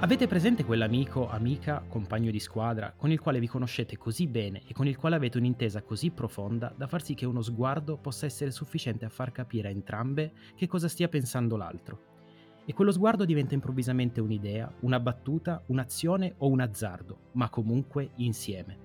Avete presente quell'amico, amica, compagno di squadra con il quale vi conoscete così bene e con il quale avete un'intesa così profonda da far sì che uno sguardo possa essere sufficiente a far capire a entrambe che cosa stia pensando l'altro? E quello sguardo diventa improvvisamente un'idea, una battuta, un'azione o un azzardo, ma comunque insieme.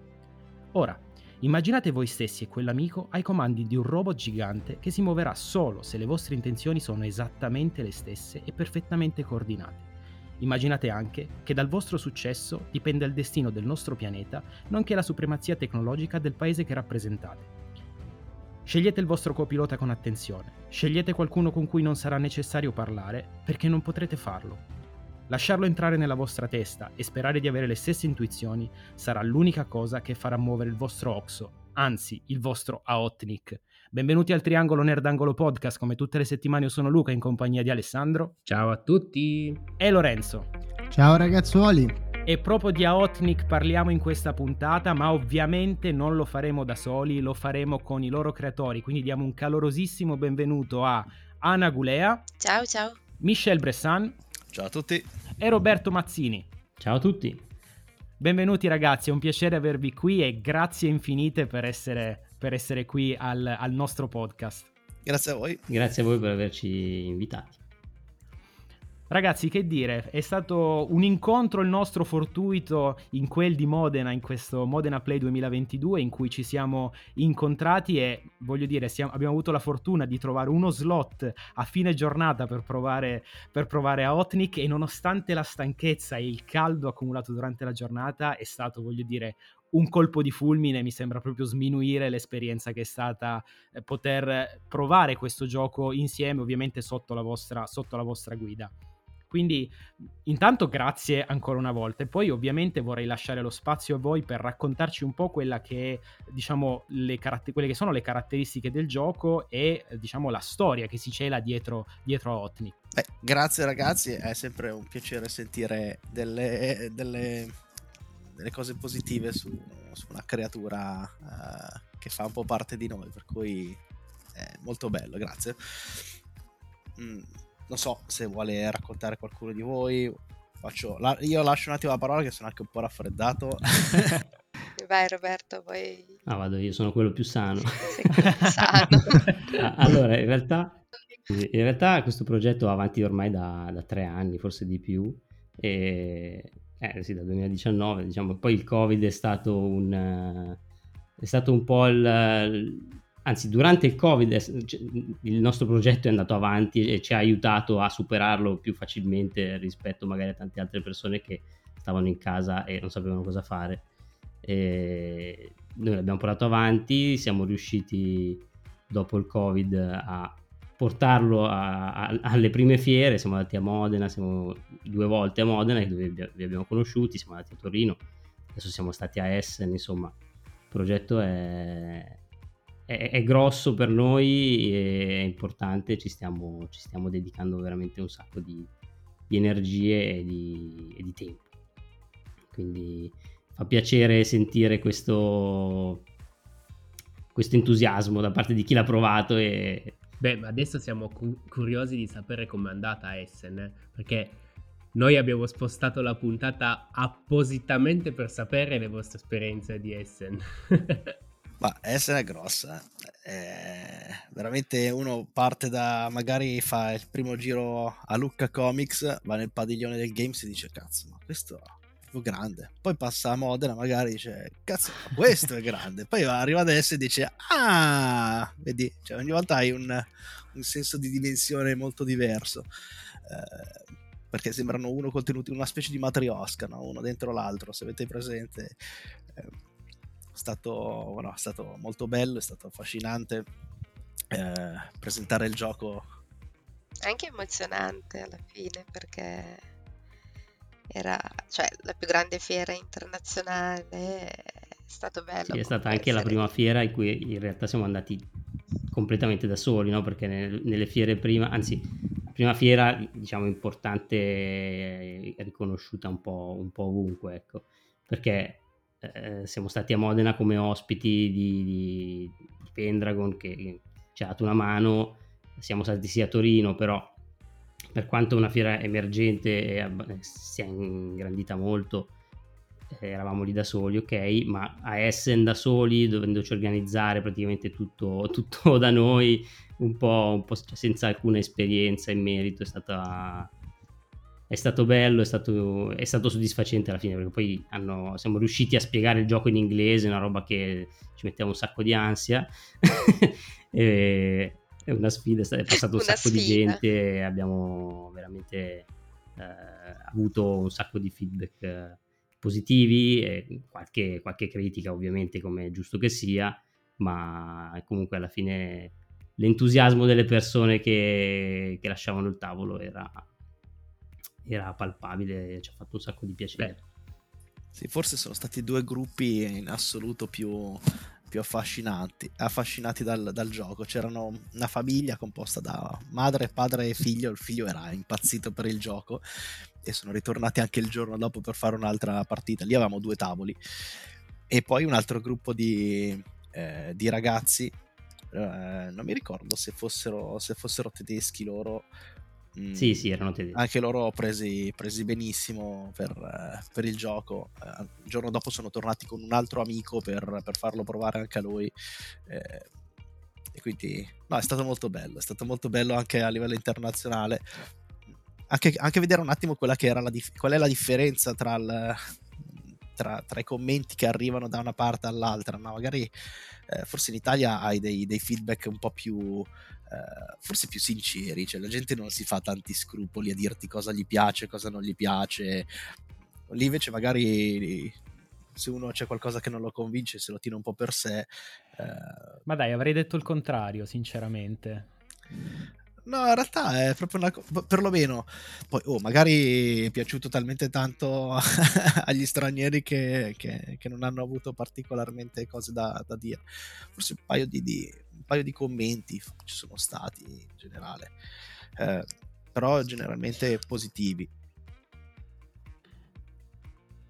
Ora, immaginate voi stessi e quell'amico ai comandi di un robot gigante che si muoverà solo se le vostre intenzioni sono esattamente le stesse e perfettamente coordinate. Immaginate anche che dal vostro successo dipende il destino del nostro pianeta, nonché la supremazia tecnologica del paese che rappresentate. Scegliete il vostro copilota con attenzione, scegliete qualcuno con cui non sarà necessario parlare perché non potrete farlo. Lasciarlo entrare nella vostra testa e sperare di avere le stesse intuizioni sarà l'unica cosa che farà muovere il vostro Oxo, anzi il vostro Aotnik, Benvenuti al Triangolo Nerdangolo Podcast, come tutte le settimane io sono Luca in compagnia di Alessandro. Ciao a tutti. E Lorenzo. Ciao ragazzuoli. E proprio di Aotnik parliamo in questa puntata, ma ovviamente non lo faremo da soli, lo faremo con i loro creatori, quindi diamo un calorosissimo benvenuto a Ana Gulea. Ciao ciao. Michel Bressan. Ciao a tutti. E Roberto Mazzini. Ciao a tutti. Benvenuti ragazzi, è un piacere avervi qui e grazie infinite per essere per essere qui al, al nostro podcast. Grazie a voi. Grazie a voi per averci invitati. Ragazzi, che dire, è stato un incontro il nostro fortuito in quel di Modena, in questo Modena Play 2022, in cui ci siamo incontrati e voglio dire, siamo, abbiamo avuto la fortuna di trovare uno slot a fine giornata per provare, per provare a Otnik e nonostante la stanchezza e il caldo accumulato durante la giornata è stato, voglio dire, un colpo di fulmine mi sembra proprio sminuire l'esperienza che è stata eh, poter provare questo gioco insieme, ovviamente sotto la vostra, sotto la vostra guida. Quindi intanto grazie ancora una volta e poi ovviamente vorrei lasciare lo spazio a voi per raccontarci un po' quella che diciamo le caratter- quelle che sono le caratteristiche del gioco e diciamo la storia che si cela dietro, dietro a Otni. Beh, grazie ragazzi, è sempre un piacere sentire delle, delle delle cose positive su, su una creatura uh, che fa un po' parte di noi, per cui è molto bello, grazie. Mm, non so se vuole raccontare qualcuno di voi. Faccio, la, io lascio un attimo la parola che sono anche un po' raffreddato. Vai Roberto, poi... Ah vado, io sono quello più sano. sano. allora, in realtà, in realtà questo progetto va avanti ormai da, da tre anni, forse di più, e eh sì, dal 2019, diciamo, poi il Covid è stato un, è stato un po' il, anzi durante il Covid cioè, il nostro progetto è andato avanti e ci ha aiutato a superarlo più facilmente rispetto magari a tante altre persone che stavano in casa e non sapevano cosa fare. E noi l'abbiamo portato avanti, siamo riusciti dopo il Covid a portarlo a, a, alle prime fiere, siamo andati a Modena, siamo due volte a Modena dove vi abbiamo conosciuti, siamo andati a Torino, adesso siamo stati a Essen, insomma. Il progetto è, è, è grosso per noi, è importante, ci stiamo, ci stiamo, dedicando veramente un sacco di, di energie e di, e di tempo. Quindi fa piacere sentire questo, questo entusiasmo da parte di chi l'ha provato e, Beh, ma adesso siamo cu- curiosi di sapere com'è andata a Essen, eh? perché noi abbiamo spostato la puntata appositamente per sapere le vostre esperienze di Essen. Ma Essen è grossa, è veramente uno parte da magari fa il primo giro a Lucca Comics, va nel padiglione del Games e dice cazzo, ma questo più grande. Poi passa a Modena, magari dice, cazzo, questo è grande. Poi arriva adesso e dice, ah, vedi, cioè ogni volta hai un, un senso di dimensione molto diverso. Eh, perché sembrano uno contenuti, una specie di matriosca, no? uno dentro l'altro, se avete presente. Eh, è stato, bueno, è stato molto bello, è stato affascinante eh, presentare il gioco. Anche emozionante alla fine perché era cioè, la più grande fiera internazionale, è stato bello. Sì, è stata anche la prima fiera in cui in realtà siamo andati completamente da soli, no? perché nelle, nelle fiere prima, anzi, la prima fiera diciamo importante, riconosciuta un po', un po ovunque, ecco, perché eh, siamo stati a Modena come ospiti di, di Pendragon che ci ha dato una mano, siamo stati sì a Torino, però per quanto una fiera emergente si è ingrandita molto, eh, eravamo lì da soli, ok, ma a Essen da soli, dovendoci organizzare praticamente tutto, tutto da noi, un po', un po', cioè, senza alcuna esperienza in merito, è stata è stato bello, è stato, è stato, soddisfacente alla fine perché poi hanno, siamo riusciti a spiegare il gioco in inglese, una roba che ci metteva un sacco di ansia. e, è una sfida, è passato un sacco sfida. di gente, abbiamo veramente eh, avuto un sacco di feedback eh, positivi, e qualche, qualche critica ovviamente come è giusto che sia, ma comunque alla fine l'entusiasmo delle persone che, che lasciavano il tavolo era, era palpabile, ci ha fatto un sacco di piacere. Beh. Sì, forse sono stati due gruppi in assoluto più, più affascinanti, affascinati dal, dal, gioco. C'erano una famiglia composta da madre, padre e figlio. Il figlio era impazzito per il gioco e sono ritornati anche il giorno dopo per fare un'altra partita. Lì avevamo due tavoli. E poi un altro gruppo di, eh, di ragazzi, eh, non mi ricordo se fossero, se fossero tedeschi loro Mm, sì, sì, erano tedeschi. Anche loro presi, presi benissimo per, per, il gioco. Uh, il giorno dopo sono tornati con un altro amico per, per farlo provare anche a lui. Eh, e quindi, no, è stato molto bello. È stato molto bello anche a livello internazionale. Anche, anche vedere un attimo quella che era la dif- qual è la differenza tra, il, tra, tra, i commenti che arrivano da una parte all'altra. No? Magari eh, forse in Italia hai dei, dei feedback un po' più eh, forse più sinceri, cioè la gente non si fa tanti scrupoli a dirti cosa gli piace, cosa non gli piace. Lì invece magari se uno c'è qualcosa che non lo convince, se lo tiene un po' per sé. Eh... Ma dai, avrei detto il contrario, sinceramente. No, in realtà è proprio una cosa, perlomeno, poi oh, magari è piaciuto talmente tanto agli stranieri che, che, che, non hanno avuto particolarmente cose da, da dire. Forse un paio di, di, un paio di commenti ci sono stati in generale, eh, però generalmente positivi.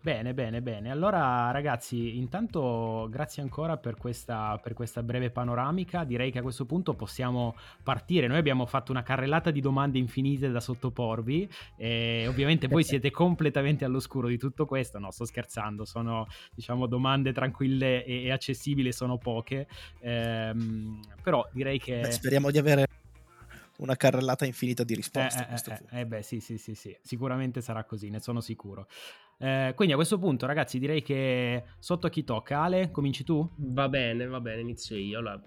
Bene, bene, bene. Allora, ragazzi, intanto grazie ancora per questa, per questa, breve panoramica. Direi che a questo punto possiamo partire. Noi abbiamo fatto una carrellata di domande infinite da sottoporvi. E ovviamente voi siete completamente all'oscuro di tutto questo. No, sto scherzando. Sono, diciamo, domande tranquille e, e accessibili, sono poche. Ehm, però direi che. Beh, speriamo di avere una carrellata infinita di risposte. Eh, eh, eh, eh, beh, sì, sì, sì, sì, sicuramente sarà così, ne sono sicuro. Eh, quindi a questo punto, ragazzi, direi che sotto a chi tocca. Ale, cominci tu? Va bene, va bene, inizio io. Allora,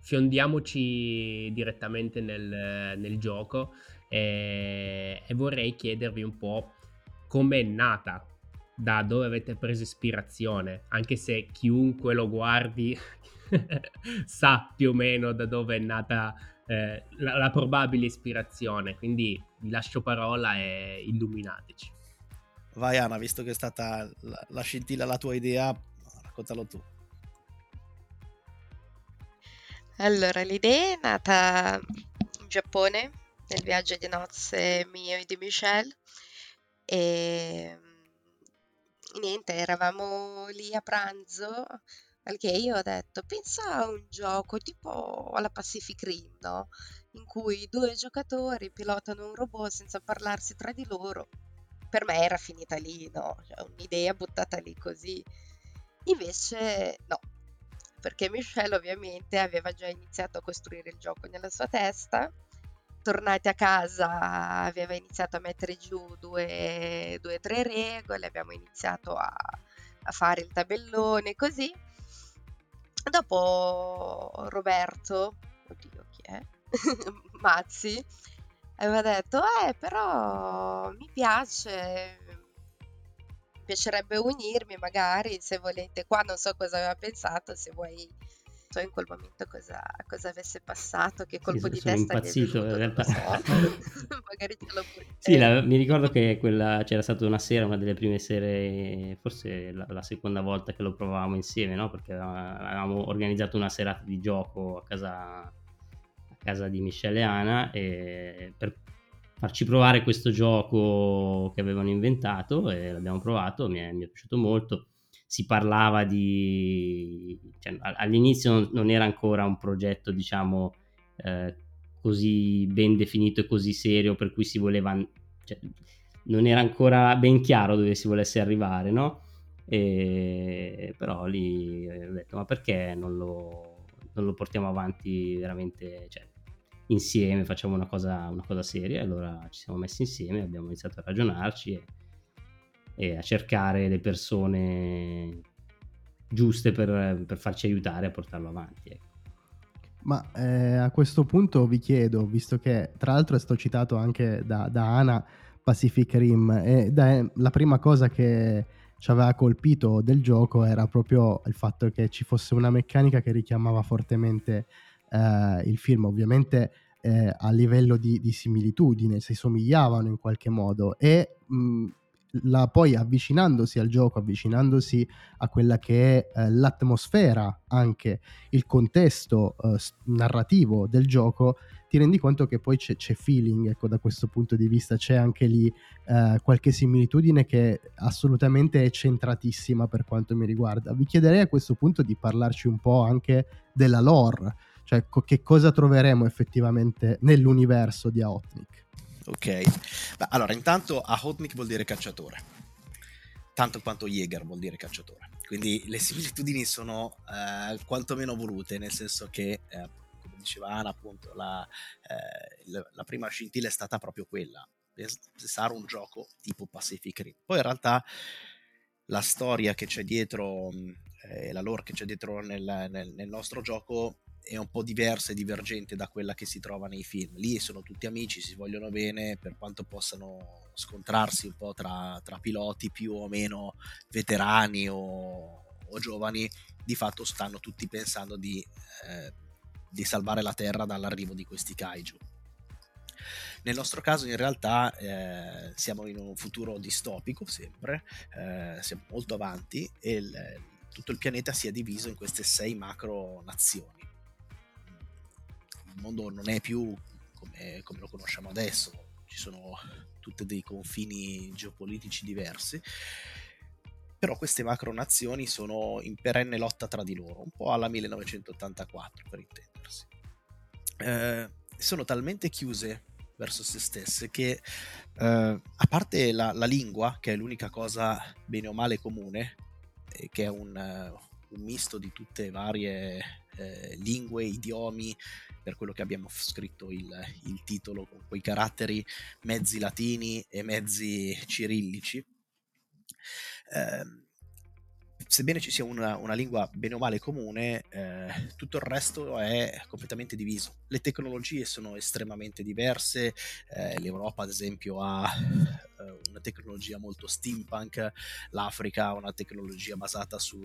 fiondiamoci direttamente nel, nel gioco e, e vorrei chiedervi un po' com'è nata da dove avete preso ispirazione, anche se chiunque lo guardi sa più o meno da dove è nata eh, la, la, probabile ispirazione. Quindi vi lascio parola e illuminateci. Vai Anna, visto che è stata la, la scintilla la tua idea, raccontalo tu. Allora, l'idea è nata in Giappone, nel viaggio di nozze mio e di Michelle. E niente, eravamo lì a pranzo, al che io ho detto, pensa a un gioco tipo alla Pacific Rim, no? In cui due giocatori pilotano un robot senza parlarsi tra di loro per me era finita lì, no? Cioè, un'idea buttata lì così. Invece no, perché Michelle ovviamente aveva già iniziato a costruire il gioco nella sua testa. Tornati a casa aveva iniziato a mettere giù due o tre regole, abbiamo iniziato a, a fare il tabellone così. Dopo Roberto, oddio chi è? Mazzi, aveva detto, eh, però mi piace, mi piacerebbe unirmi magari, se volete. Qua non so cosa aveva pensato, se vuoi so in quel momento cosa, cosa avesse passato, che colpo sì, di testa impazzito in realtà. So. magari te lo puoi Sì, la, mi ricordo che quella, c'era stata una sera, una delle prime sere, forse la, la seconda volta che lo provavamo insieme, no? Perché avevamo organizzato una serata di gioco a casa casa di Michelle e Ana e per farci provare questo gioco che avevano inventato e l'abbiamo provato, mi è, mi è piaciuto molto. Si parlava di... Cioè, all'inizio non era ancora un progetto, diciamo, eh, così ben definito e così serio per cui si voleva... Cioè, non era ancora ben chiaro dove si volesse arrivare, no? E, però lì ho detto, ma perché non lo, non lo portiamo avanti veramente cioè, insieme, facciamo una cosa, una cosa seria? Allora ci siamo messi insieme, abbiamo iniziato a ragionarci e, e a cercare le persone giuste per, per, farci aiutare a portarlo avanti. Ecco. Ma eh, a questo punto vi chiedo, visto che tra l'altro è stato citato anche da, da Ana Pacific Rim, e da, la prima cosa che ci aveva colpito del gioco era proprio il fatto che ci fosse una meccanica che richiamava fortemente eh, il film. Ovviamente eh, a livello di, di, similitudine, si somigliavano in qualche modo e mh, la, poi avvicinandosi al gioco, avvicinandosi a quella che è eh, l'atmosfera, anche il contesto eh, narrativo del gioco, ti rendi conto che poi c'è, c'è, feeling, ecco, da questo punto di vista, c'è anche lì eh, qualche similitudine che assolutamente è centratissima per quanto mi riguarda. Vi chiederei a questo punto di parlarci un po' anche della lore, cioè co- che cosa troveremo effettivamente nell'universo di Aotnik. Ok, Beh, allora intanto Ahotnik vuol dire cacciatore, tanto quanto Jäger vuol dire cacciatore. Quindi le similitudini sono eh, quantomeno volute, nel senso che, eh, come diceva Ana, appunto, la, eh, la, prima scintilla è stata proprio quella, pensare un gioco tipo Pacific Rim. Poi in realtà la storia che c'è dietro, eh, la lore che c'è dietro nel, nel, nel nostro gioco è un po' diversa e divergente da quella che si trova nei film. Lì sono tutti amici, si vogliono bene, per quanto possano scontrarsi un po' tra, tra piloti più o meno veterani o, o, giovani, di fatto stanno tutti pensando di, eh, di salvare la Terra dall'arrivo di questi kaiju. Nel nostro caso in realtà eh, siamo in un futuro distopico sempre, eh, siamo molto avanti e il, tutto il pianeta si è diviso in queste sei macro nazioni il mondo non è più come, come lo conosciamo adesso, ci sono tutti dei confini geopolitici diversi però queste macronazioni sono in perenne lotta tra di loro, un po' alla 1984 per intendersi. Eh, sono talmente chiuse verso se stesse che, eh, a parte la, la, lingua, che è l'unica cosa bene o male comune, eh, che è un, un, misto di tutte varie eh, lingue, idiomi, per quello che abbiamo scritto il, il titolo con quei caratteri mezzi latini e mezzi cirillici. Eh, sebbene ci sia una, una, lingua bene o male comune, eh, tutto il resto è completamente diviso. Le tecnologie sono estremamente diverse, eh, l'Europa ad esempio ha eh, una tecnologia molto steampunk, l'Africa ha una tecnologia basata su,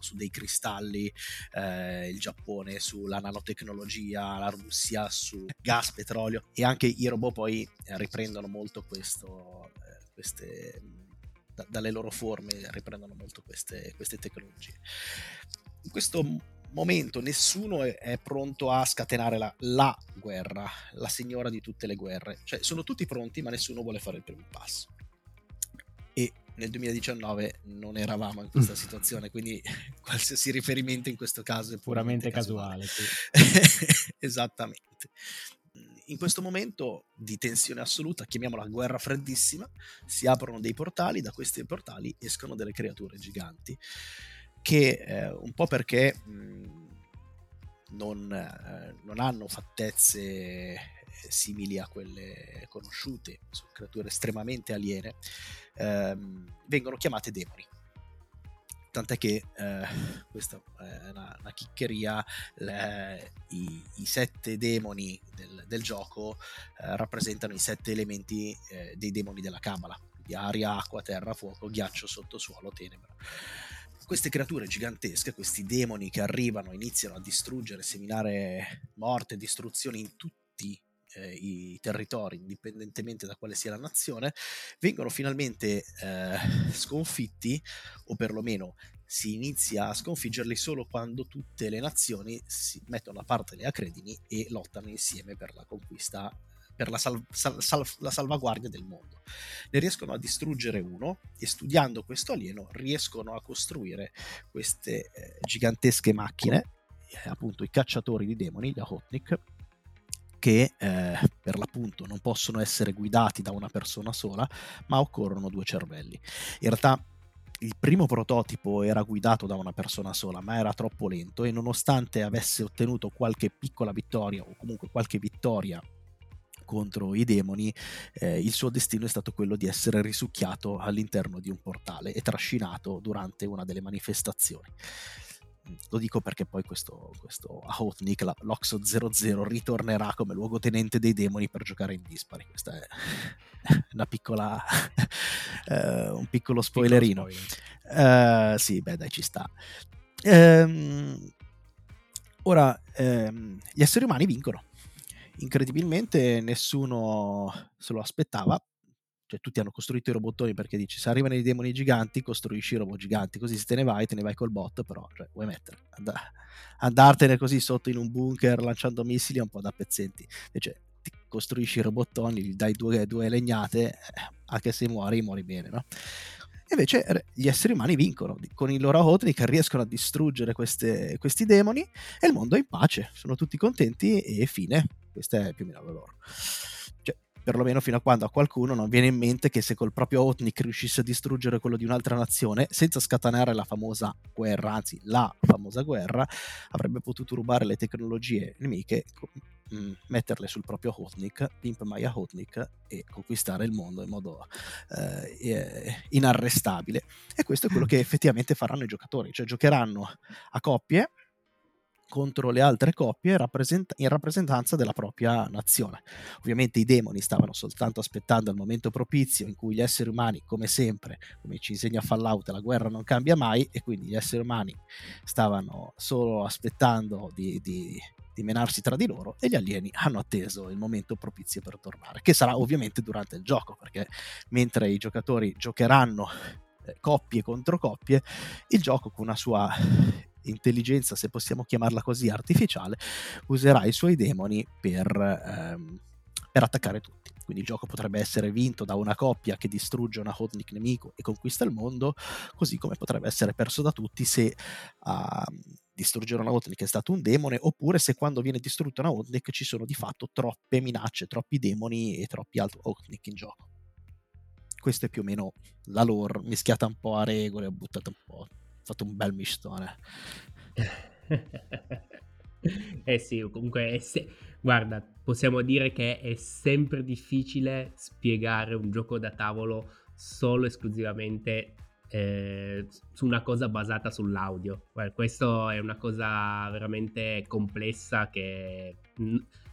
su dei cristalli, eh, il Giappone sulla nanotecnologia, la Russia su gas, petrolio e anche i robot poi riprendono molto questo, eh, queste da, dalle loro forme riprendono molto queste, queste tecnologie. In questo momento nessuno è, è pronto a scatenare la, la, guerra, la signora di tutte le guerre. Cioè, sono tutti pronti, ma nessuno vuole fare il primo passo. E nel 2019 non eravamo in questa situazione, quindi qualsiasi riferimento in questo caso è puramente, puramente casuale. casuale sì. Esattamente in questo momento di tensione assoluta, chiamiamola guerra freddissima, si aprono dei portali, da questi portali escono delle creature giganti che eh, un po' perché mh, non, eh, non, hanno fattezze simili a quelle conosciute, sono creature estremamente aliene, ehm, vengono chiamate demoni tant'è che eh, questa è una, una chiccheria, le, i, i, sette demoni del, del gioco eh, rappresentano i sette elementi eh, dei demoni della Kabbalah, di aria, acqua, terra, fuoco, ghiaccio, sottosuolo, tenebra. Queste creature gigantesche, questi demoni che arrivano, iniziano a distruggere, seminare morte distruzione in tutti eh, i territori, indipendentemente da quale sia la nazione, vengono finalmente eh, sconfitti, o perlomeno si inizia a sconfiggerli solo quando tutte le nazioni si mettono a parte le acredini e lottano insieme per la conquista per la, sal- sal- sal- la, salvaguardia del mondo. Ne riescono a distruggere uno e studiando questo alieno riescono a costruire queste eh, gigantesche macchine, eh, appunto i cacciatori di demoni, gli Ahotnik, che eh, per l'appunto non possono essere guidati da una persona sola, ma occorrono due cervelli. In realtà il primo prototipo era guidato da una persona sola, ma era troppo lento e nonostante avesse ottenuto qualche piccola vittoria o comunque qualche vittoria contro i demoni, eh, il suo destino è stato quello di essere risucchiato all'interno di un portale e trascinato durante una delle manifestazioni. Lo dico perché poi questo, questo Ahotnik, l'Oxo 00, ritornerà come luogotenente dei demoni per giocare in dispari. Questa è una piccola, uh, un piccolo spoilerino. Piccolo spoiler. uh, sì, beh, dai, ci sta. Um, ora, um, gli esseri umani vincono. Incredibilmente nessuno se lo aspettava, cioè tutti hanno costruito i robottoni perché dici se arrivano i demoni giganti costruisci i robot giganti così se te ne vai te ne vai col bot però cioè, vuoi mettere and- andartene così sotto in un bunker lanciando missili è un po' da pezzenti invece ti costruisci i robottoni gli dai due, due legnate eh, anche se muori muori bene no? Invece gli esseri umani vincono, con i loro Hotnik riescono a distruggere queste, questi demoni e il mondo è in pace, sono tutti contenti e fine. Questa è più o meno la loro perlomeno fino a quando a qualcuno non viene in mente che se col proprio Otnik riuscisse a distruggere quello di un'altra nazione, senza scatenare la famosa guerra, anzi la famosa guerra, avrebbe potuto rubare le tecnologie nemiche, mm, metterle sul proprio Hotnik, Pimp Maya Hotnik e conquistare il mondo in modo eh, inarrestabile. E questo è quello che effettivamente faranno i giocatori, cioè giocheranno a coppie contro le altre coppie in rappresentanza della propria nazione. Ovviamente i demoni stavano soltanto aspettando il momento propizio in cui gli esseri umani, come sempre, come ci insegna Fallout, la guerra non cambia mai e quindi gli esseri umani stavano solo aspettando di, di, di menarsi tra di loro e gli alieni hanno atteso il momento propizio per tornare, che sarà ovviamente durante il gioco, perché mentre i giocatori giocheranno eh, coppie contro coppie, il gioco con una sua intelligenza, se possiamo chiamarla così, artificiale, userà i suoi demoni per, ehm, per attaccare tutti. Quindi il gioco potrebbe essere vinto da una coppia che distrugge una Hodnik nemico e conquista il mondo, così come potrebbe essere perso da tutti se a uh, distruggere una Hodnik è stato un demone, oppure se quando viene distrutta una Hodnik ci sono di fatto troppe minacce, troppi demoni e troppi altri Hodnik in gioco. Questa è più o meno la lore, mischiata un po' a regole, ho buttato un po' fatto un bel mistone. eh sì, comunque, se... guarda, possiamo dire che è sempre difficile spiegare un gioco da tavolo solo esclusivamente eh, su una cosa basata sull'audio. Questo è una cosa veramente complessa che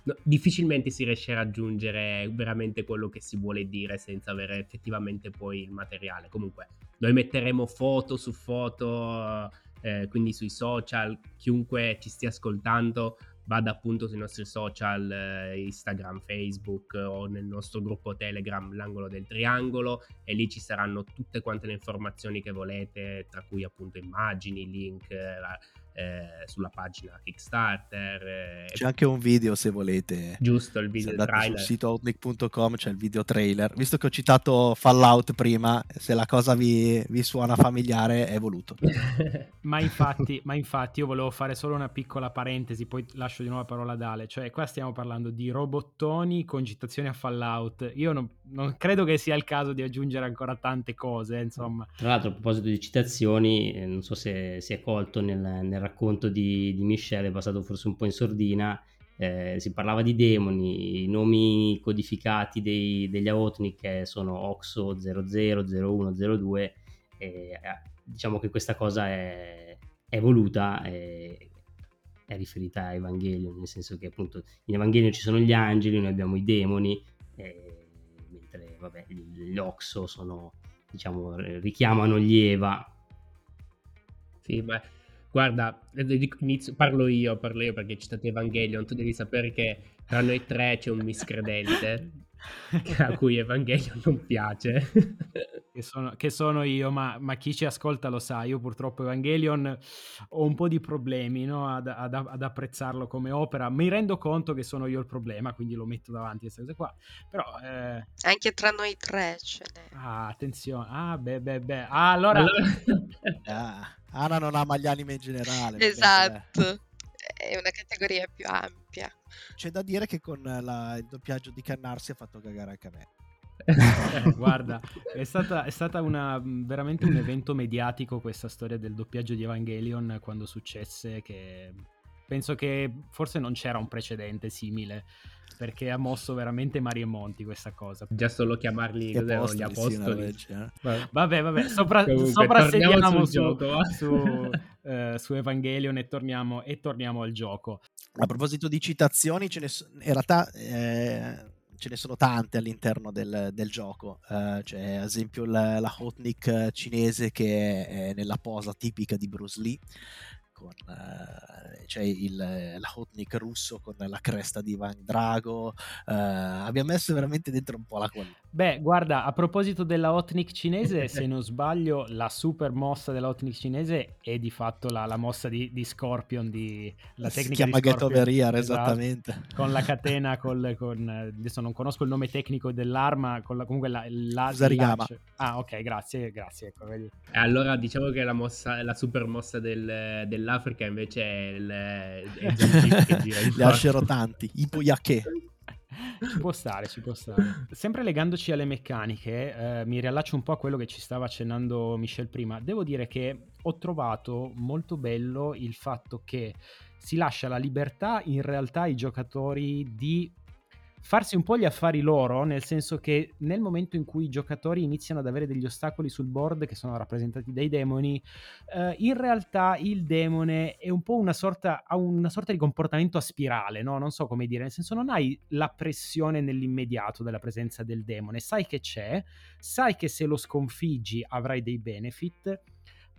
no, difficilmente si riesce a raggiungere veramente quello che si vuole dire senza avere effettivamente poi il materiale. Comunque, noi metteremo foto su foto, eh, quindi sui social, chiunque ci stia ascoltando vada appunto sui nostri social, eh, Instagram, Facebook o nel nostro gruppo Telegram, l'angolo del triangolo, e lì ci saranno tutte quante le informazioni che volete, tra cui appunto immagini, link, eh, eh, sulla pagina Kickstarter. Eh, c'è anche un video se volete. Giusto, il video se trailer. Sul sito outnick.com c'è il video trailer. Visto che ho citato Fallout prima, se la cosa vi, vi suona familiare è voluto. ma, infatti, ma infatti io volevo fare solo una piccola parentesi, poi lascio di nuovo la parola ad Ale. Cioè qua stiamo parlando di robottoni con citazioni a Fallout. Io non, non credo che sia il caso di aggiungere ancora tante cose, insomma. Tra l'altro a proposito di citazioni, eh, non so se si è colto nel, nel racconto di, di Michelle è passato forse un po' in sordina. Eh, si parlava di demoni, i nomi codificati dei, degli Aotnik sono Oxo 00, 01, 02 e eh, diciamo che questa cosa è, è voluta è, è riferita a Evangelion nel senso che appunto in Evangelion ci sono gli angeli noi abbiamo i demoni eh, mentre vabbè gli, Oxo sono diciamo richiamano gli Eva sì, ma Guarda, inizio, parlo io, parlo io perché c'è stato Evangelion, tu devi sapere che tra noi tre c'è un miscredente a cui Evangelion non piace. che, sono, che sono io, ma, ma, chi ci ascolta lo sa, io purtroppo Evangelion ho un po' di problemi no, ad, ad, ad, apprezzarlo come opera, mi rendo conto che sono io il problema, quindi lo metto davanti a queste cose qua, però... Eh... Anche tra noi tre ce n'è. Ah, attenzione, ah, beh, beh, beh, ah, allora... ah. Ana non ama gli anime in generale. Esatto. È una categoria più ampia. C'è da dire che con la, il doppiaggio di Cannarsi ha fatto cagare anche a me. Guarda, è stata, è stata una, veramente un evento mediatico questa storia del doppiaggio di Evangelion quando successe che penso che forse non c'era un precedente simile perché ha mosso veramente mari e monti questa cosa. Già solo chiamarli Gli apostoli, gli apostoli, sì, una legge, eh. Vabbè, vabbè, sopra, Comunque, torniamo sul su, gioco, su, eh, su Evangelion e torniamo, e torniamo al gioco. A proposito di citazioni, ce ne so- in realtà eh, ce ne sono tante all'interno del, del gioco. Eh, c'è ad esempio la, la Hotnik cinese che è nella posa tipica di Bruce Lee. Con, eh, c'è il, la Hotnik russo con la cresta di Van Drago. Eh, abbiamo messo veramente dentro un po' la qualità. Beh, guarda, a proposito della Hotnik cinese, se non sbaglio, la super mossa della Hotnik cinese è di fatto la, la mossa di, di Scorpion, di, la si tecnica chiama di Get Scorpion. Over Esatto. esattamente. Con la catena, col, con, adesso non conosco il nome tecnico dell'arma, con la, comunque la, la launch. Ah, ok, grazie, grazie. Ecco, vedi. E allora diciamo che la, mossa, la super mossa del- dell'Africa invece è il, è il Li ha rotanti, i Boyake. Ci può stare, ci può stare. Sempre legandoci alle meccaniche, eh, mi riallaccio un po' a quello che ci stava accennando Michel prima. Devo dire che ho trovato molto bello il fatto che si lascia la libertà in realtà ai giocatori di farsi un po' gli affari loro, nel senso che nel momento in cui i giocatori iniziano ad avere degli ostacoli sul board che sono rappresentati dai demoni, eh, in realtà il demone è un po' una sorta, ha una sorta di comportamento a spirale, no? Non so come dire, nel senso non hai la pressione nell'immediato della presenza del demone, sai che c'è, sai che se lo sconfiggi avrai dei benefit,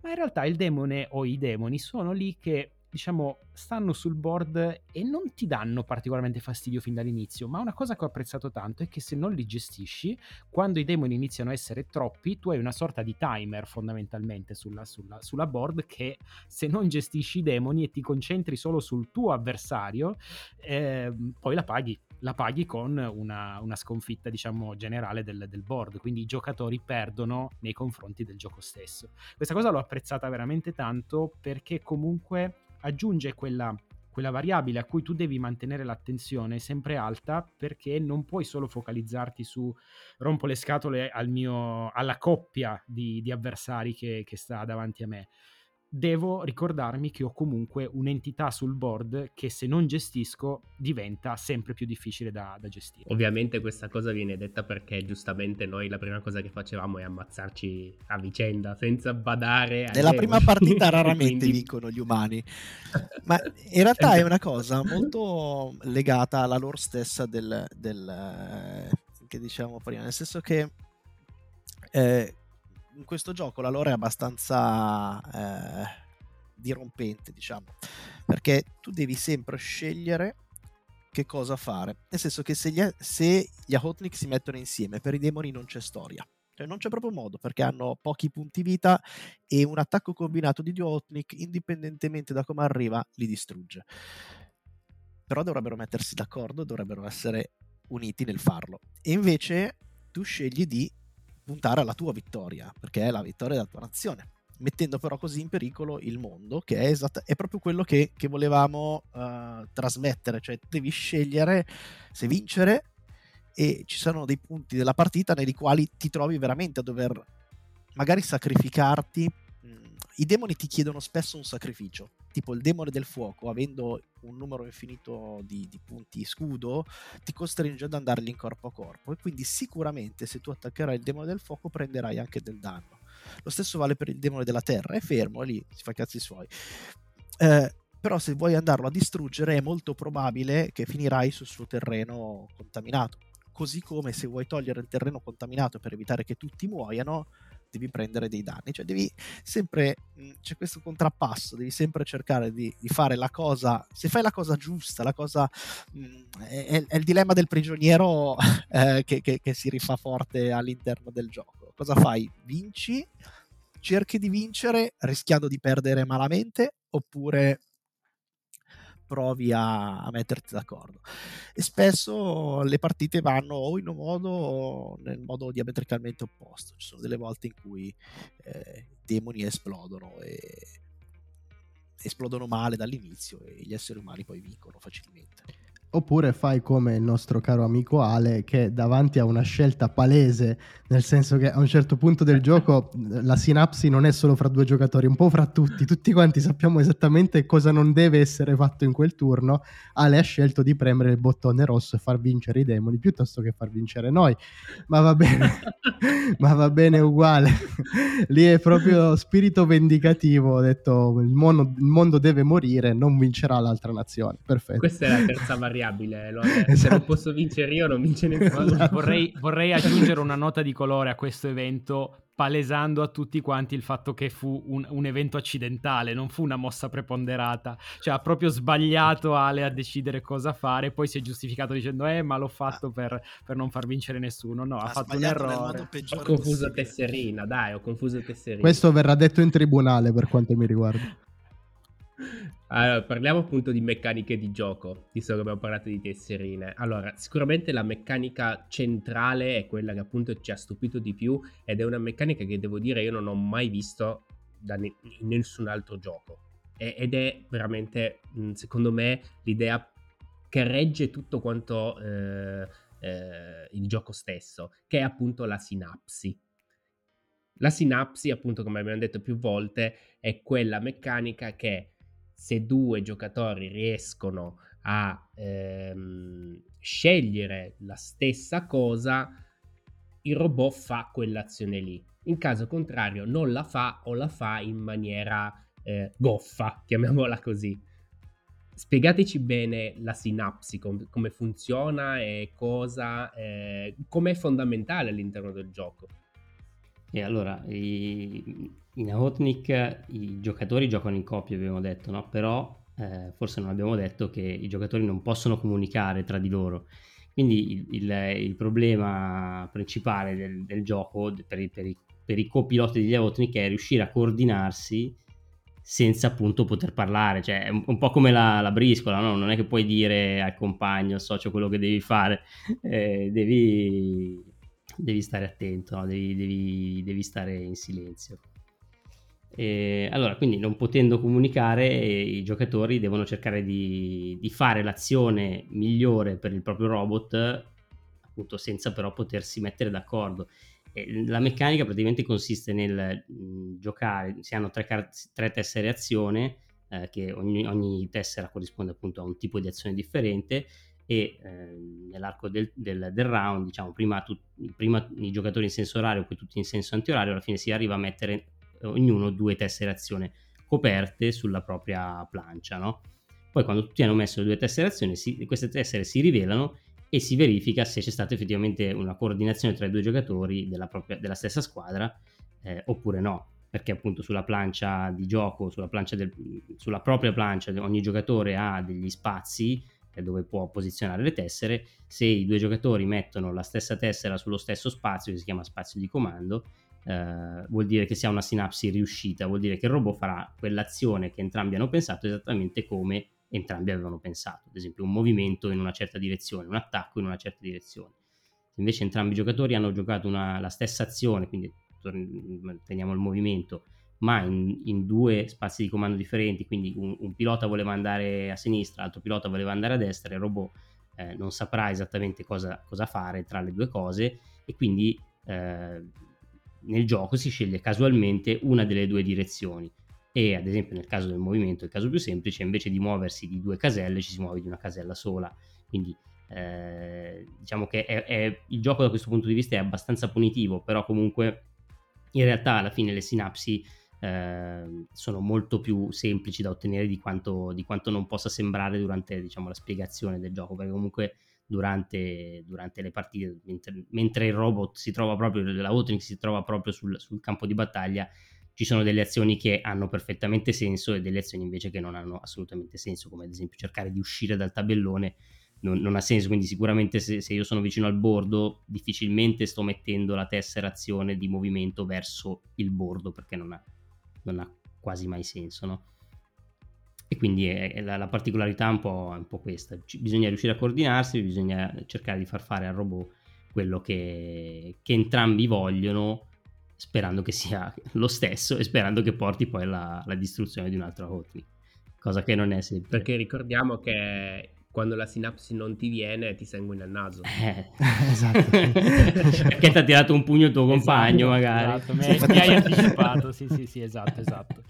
ma in realtà il demone o i demoni sono lì che diciamo stanno sul board e non ti danno particolarmente fastidio fin dall'inizio, ma una cosa che ho apprezzato tanto è che se non li gestisci, quando i demoni iniziano a essere troppi, tu hai una sorta di timer fondamentalmente sulla, sulla, sulla board che se non gestisci i demoni e ti concentri solo sul tuo avversario, eh, poi la paghi. La paghi con una, una sconfitta, diciamo, generale del, del board. Quindi i giocatori perdono nei confronti del gioco stesso. Questa cosa l'ho apprezzata veramente tanto perché comunque aggiunge quella, quella variabile a cui tu devi mantenere l'attenzione sempre alta perché non puoi solo focalizzarti su rompo le scatole al mio, alla coppia di, di avversari che, che sta davanti a me. Devo ricordarmi che ho comunque un'entità sul board che se non gestisco diventa sempre più difficile da, da gestire. Ovviamente questa cosa viene detta perché giustamente noi la prima cosa che facevamo è ammazzarci a vicenda senza badare Nella demoni. prima partita raramente Quindi- vincono gli umani, ma in realtà è una cosa molto legata alla lore stessa del, del, eh, che diciamo prima, nel senso che eh, in questo gioco la lore è abbastanza eh, dirompente, diciamo, perché tu devi sempre scegliere che cosa fare, nel senso che se gli, se gli Ahotnik si mettono insieme, per i demoni non c'è storia. Cioè non c'è proprio modo perché hanno pochi punti vita e un attacco combinato di Duotnik, indipendentemente da come arriva, li distrugge. Però dovrebbero mettersi d'accordo, dovrebbero essere uniti nel farlo. E invece tu scegli di puntare alla tua vittoria, perché è la vittoria della tua nazione, mettendo però così in pericolo il mondo, che è, esatta- è proprio quello che, che volevamo eh, trasmettere, cioè devi scegliere se vincere e ci sono dei punti della partita nei quali ti trovi veramente a dover magari sacrificarti. Mm, I demoni ti chiedono spesso un sacrificio, tipo il demone del fuoco, avendo un numero infinito di, di punti scudo, ti costringe ad andargli in corpo a corpo e quindi sicuramente se tu attaccherai il demone del fuoco prenderai anche del danno. Lo stesso vale per il demone della terra, è fermo, è lì, si fa cazzi suoi. Eh, però se vuoi andarlo a distruggere è molto probabile che finirai sul suo terreno contaminato. Così come se vuoi togliere il terreno contaminato per evitare che tutti muoiano, devi prendere dei danni. Cioè devi sempre, mh, c'è questo contrappasso, devi sempre cercare di, di fare la cosa, se fai la cosa giusta, la cosa, mh, è, è il dilemma del prigioniero eh, che, che- che si rifà forte all'interno del gioco. Cosa fai? Vinci, cerchi di vincere rischiando di perdere malamente oppure provi a, a metterti d'accordo. E spesso le partite vanno o in un modo o nel modo diametricalmente opposto. Ci sono delle volte in cui eh, i demoni esplodono e esplodono male dall'inizio e gli esseri umani poi vincono facilmente. Oppure fai come il nostro caro amico Ale che davanti a una scelta palese, nel senso che a un certo punto del gioco la sinapsi non è solo fra due giocatori, un po' fra tutti, tutti quanti sappiamo esattamente cosa non deve essere fatto in quel turno, Ale ha scelto di premere il bottone rosso e far vincere i demoni piuttosto che far vincere noi, ma va bene, ma va bene uguale, lì è proprio spirito vendicativo, ho detto il mondo, il mondo deve morire, non vincerà l'altra nazione, perfetto. Questa è la terza variante variabile. Esatto. Se non posso vincere io, non vince nessuno. Esatto. Vorrei, vorrei aggiungere una nota di colore a questo evento palesando a tutti quanti il fatto che fu un, un, evento accidentale, non fu una mossa preponderata. Cioè ha proprio sbagliato Ale a decidere cosa fare, poi si è giustificato dicendo eh ma l'ho fatto per, per non far vincere nessuno. No, ha, ha fatto un errore. Ho confuso Tesserina, dai, ho confuso Tesserina. Questo verrà detto in tribunale per quanto mi riguarda. Allora, parliamo appunto di meccaniche di gioco, visto che abbiamo parlato di tesserine. Allora, sicuramente la meccanica centrale è quella che appunto ci ha stupito di più ed è una meccanica che devo dire io non ho mai visto ne- in nessun altro gioco. E- ed è veramente, secondo me, l'idea che regge tutto quanto eh, eh, il gioco stesso, che è appunto la sinapsi. La sinapsi, appunto, come abbiamo detto più volte, è quella meccanica che se due giocatori riescono a ehm, scegliere la stessa cosa, il robot fa quell'azione lì. In caso contrario non la fa o la fa in maniera eh, goffa, chiamiamola così. Spiegateci bene la sinapsi, com- come funziona e cosa, eh, come è fondamentale all'interno del gioco. E allora, i, in Outnik i giocatori giocano in coppia, abbiamo detto, no? Però eh, forse non abbiamo detto che i giocatori non possono comunicare tra di loro. Quindi il, il, il problema principale del, del gioco per i, per, i, per i, copiloti degli Outnik è riuscire a coordinarsi senza appunto poter parlare, cioè è un, un po' come la, la briscola, no? non è che puoi dire al compagno, al socio quello che devi fare, eh, devi, devi, stare attento, no? devi, devi, devi stare in silenzio. E allora, quindi non potendo comunicare, i giocatori devono cercare di, di, fare l'azione migliore per il proprio robot, appunto senza però potersi mettere d'accordo. La meccanica praticamente consiste nel mh, mm, giocare, si hanno tre, car- tre tessere azione, eh, che ogni, ogni, tessera corrisponde appunto a un tipo di azione differente e eh, nell'arco del, del, del, round, diciamo, prima, tu, prima i giocatori in senso orario, poi tutti in senso antiorario, alla fine si arriva a mettere ognuno due tesserazioni coperte sulla propria plancia, no? Poi quando tutti hanno messo le due tesserazioni, si, queste tessere si rivelano e si verifica se c'è stata effettivamente una coordinazione tra i due giocatori della, propria, della stessa squadra eh, oppure no perché appunto sulla plancia di gioco, sulla, plancia del, sulla propria plancia ogni giocatore ha degli spazi eh, dove può posizionare le tessere, se i due giocatori mettono la stessa tessera sullo stesso spazio, che si chiama spazio di comando, eh, vuol dire che sia una sinapsi riuscita, vuol dire che il robot farà quell'azione che entrambi hanno pensato esattamente come entrambi avevano pensato, ad esempio un movimento in una certa direzione, un attacco in una certa direzione. Se invece entrambi i giocatori hanno giocato una, la stessa azione, quindi teniamo il movimento, ma in, in, due spazi di comando differenti, quindi un, un, pilota voleva andare a sinistra, l'altro pilota voleva andare a destra, il robot eh, non saprà esattamente cosa, cosa, fare tra le due cose e quindi eh, nel gioco si sceglie casualmente una delle due direzioni e ad esempio nel caso del movimento, il caso più semplice, invece di muoversi di due caselle ci si muove di una casella sola. Quindi eh, diciamo che è, è, il gioco da questo punto di vista è abbastanza punitivo, però comunque in realtà alla fine le sinapsi eh, sono molto più semplici da ottenere di quanto, di quanto non possa sembrare durante diciamo, la spiegazione del gioco, perché comunque durante, durante le partite, mentre, mentre, il robot si trova proprio, la Outring si trova proprio sul, sul campo di battaglia, ci sono delle azioni che hanno perfettamente senso e delle azioni invece che non hanno assolutamente senso, come ad esempio cercare di uscire dal tabellone non, non ha senso, quindi sicuramente se, se, io sono vicino al bordo difficilmente sto mettendo la tessera azione di movimento verso il bordo perché non ha, non ha quasi mai senso, no? E quindi è, è la, la, particolarità un, po', è un po' questa. Ci, bisogna riuscire a coordinarsi, bisogna cercare di far fare al robot quello che, che entrambi vogliono, sperando che sia lo stesso e sperando che porti poi alla, distruzione di un altro Hotnik. cosa che non è semplice. Perché ricordiamo che quando la sinapsi non ti viene ti sanguina il naso. Eh. esatto. Perché ti ha tirato un pugno il tuo compagno, Esatto, magari. Esatto, mi, mi hai anticipato, sì, sì, sì, esatto, esatto.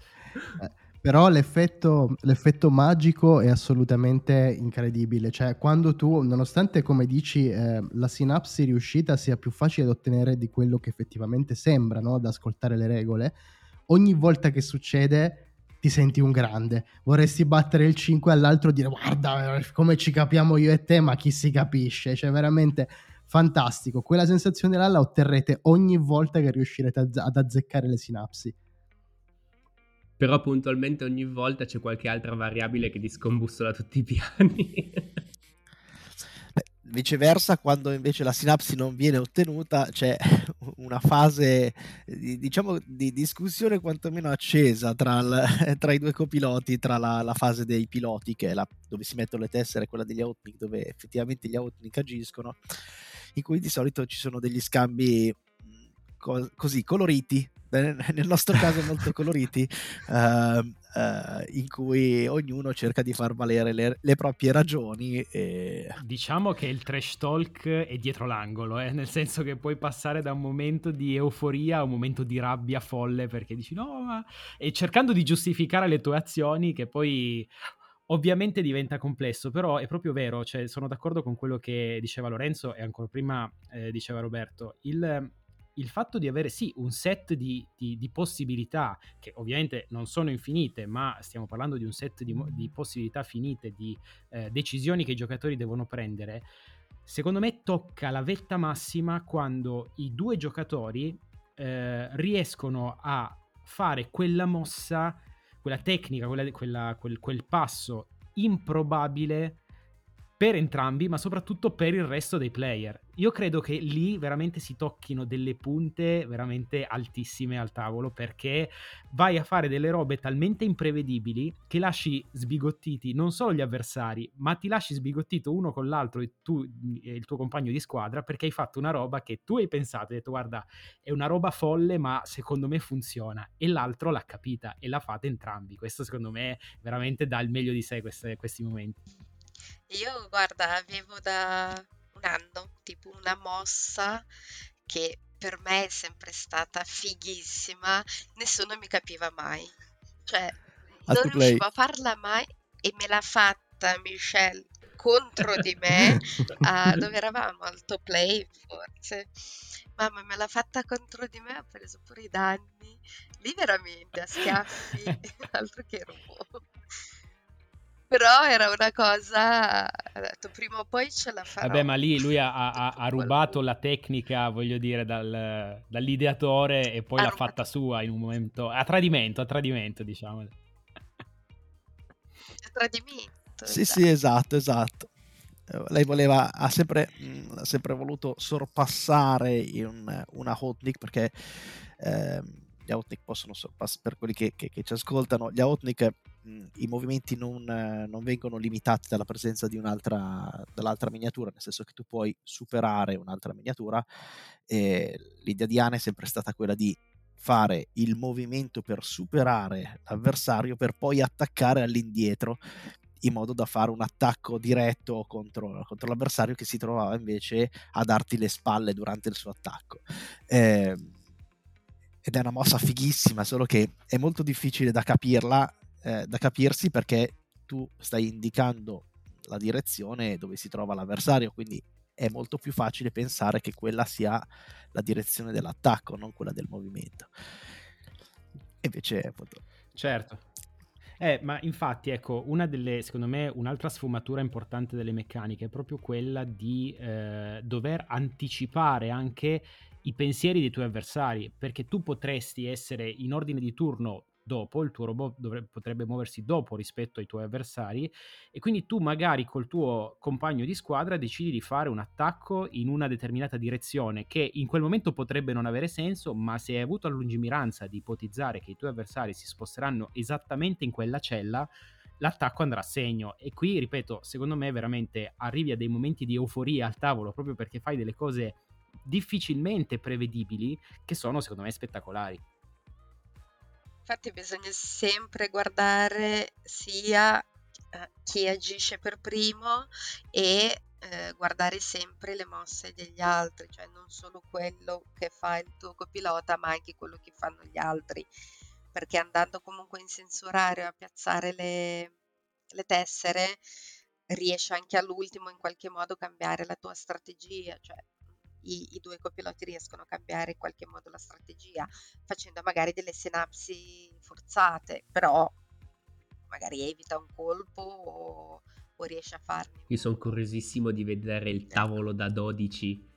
Eh, Però l'effetto, l'effetto magico è assolutamente incredibile. Cioè, quando tu, nonostante come dici, eh, la sinapsi riuscita sia più facile da ottenere di quello che effettivamente sembra, no? ad ascoltare le regole, ogni volta che succede ti senti un grande. Vorresti battere il 5 all'altro e dire guarda come ci capiamo io e te, ma chi si capisce? Cioè, veramente fantastico. Quella sensazione là la otterrete ogni volta che riuscirete ad ad azzeccare le sinapsi. Però puntualmente ogni volta c'è qualche altra variabile che ti scombussola tutti i piani. Viceversa, quando invece la sinapsi non viene ottenuta, c'è una fase, di- diciamo, di discussione quantomeno accesa tra, il- tra i due copiloti, tra la, la fase dei piloti, che è la, dove si mettono le tessere, e quella degli Outnik, dove effettivamente gli Outnik agiscono, in cui di solito ci sono degli scambi mh, co- così coloriti, nel nostro caso molto coloriti, ehm, eh, in cui ognuno cerca di far valere le, le proprie ragioni. E... Diciamo che il trash talk è dietro l'angolo, eh, nel senso che puoi passare da un momento di euforia a un momento di rabbia folle perché dici no, ma... e cercando di giustificare le tue azioni che poi ovviamente diventa complesso, però è proprio vero, cioè sono d'accordo con quello che diceva Lorenzo e ancora prima eh, diceva Roberto, il, il fatto di avere sì un set di, di- di possibilità che ovviamente non sono infinite, ma stiamo parlando di un set di, di possibilità finite, di eh, decisioni che i giocatori devono prendere, secondo me tocca la vetta massima quando i due giocatori eh, riescono a fare quella mossa, quella tecnica, quella- quella- quel, quel passo improbabile per entrambi, ma soprattutto per il resto dei player. Io credo che lì veramente si tocchino delle punte veramente altissime al tavolo perché vai a fare delle robe talmente imprevedibili che lasci sbigottiti non solo gli avversari, ma ti lasci sbigottito uno con l'altro e tu e il tuo compagno di squadra perché hai fatto una roba che tu hai pensato, hai detto guarda è una roba folle ma secondo me funziona e l'altro l'ha capita e la fate entrambi. Questo secondo me veramente dà il meglio di sé queste- questi momenti. Io, guarda, avevo da un anno tipo una mossa che per me è sempre stata fighissima, nessuno mi capiva mai. Cioè, Al non to play. riuscivo a farla mai e me l'ha fatta Michelle contro di me, a- dove eravamo al top play forse. Mamma me l'ha fatta contro di me, ha preso pure i danni. Lì veramente a schiaffi, altro che robot. Però era una cosa, ho detto prima o poi ce la farò. Vabbè, ma lì lui ha, ha- ha- rubato la tecnica, voglio dire, dal- dall'ideatore e poi Ha l'ha rubato. fatta sua in un momento. A tradimento, a tradimento, diciamo. È tradimento. Sì, esatto. sì, esatto, esatto. Eh, Lei voleva, ha sempre, mh, ha sempre voluto sorpassare in una Hotnik perché ehm, gli Outnik possono sorpassare, per quelli che, che- che ci ascoltano, gli Outnik mh, i movimenti non, non vengono limitati dalla presenza di un'altra dall'altra miniatura, nel senso che tu puoi superare un'altra miniatura. L'idea di Ana è sempre stata quella di fare il movimento per superare l'avversario per poi attaccare all'indietro in modo da fare un attacco diretto contro, contro l'avversario che si trovava invece a darti le spalle durante il suo attacco. Eh, ed è una mossa fighissima, solo che è molto difficile da capirla, eh, da capirsi perché tu stai indicando la direzione dove si trova l'avversario, quindi è molto più facile pensare che quella sia la direzione dell'attacco, non quella del movimento. Invece, appunto, Certo. Eh, ma infatti, ecco, una delle, secondo me, un'altra sfumatura importante delle meccaniche è proprio quella di eh, dover anticipare anche i pensieri dei tuoi avversari, perché tu potresti essere in ordine di turno dopo, il tuo robot dovrebbe, potrebbe muoversi dopo rispetto ai tuoi avversari e quindi tu magari col tuo compagno di squadra decidi di fare un attacco in una determinata direzione che in quel momento potrebbe non avere senso, ma se hai avuto la lungimiranza di ipotizzare che i tuoi avversari si sposteranno esattamente in quella cella, l'attacco andrà a segno. E qui, ripeto, secondo me veramente arrivi a dei momenti di euforia al tavolo proprio perché fai delle cose difficilmente prevedibili che sono secondo me spettacolari. Infatti bisogna sempre guardare sia eh, chi agisce per primo e eh, guardare sempre le mosse degli altri, cioè non solo quello che fa il tuo copilota, ma anche quello che fanno gli altri, perché andando comunque in senso orario a piazzare le, le tessere, riesci anche all'ultimo in qualche modo a cambiare la tua strategia, cioè i, i, due copiloti riescono a cambiare in qualche modo la strategia, facendo magari delle sinapsi forzate, però magari evita un colpo o, o riesce a farne. Io sono curiosissimo di vedere il tavolo da 12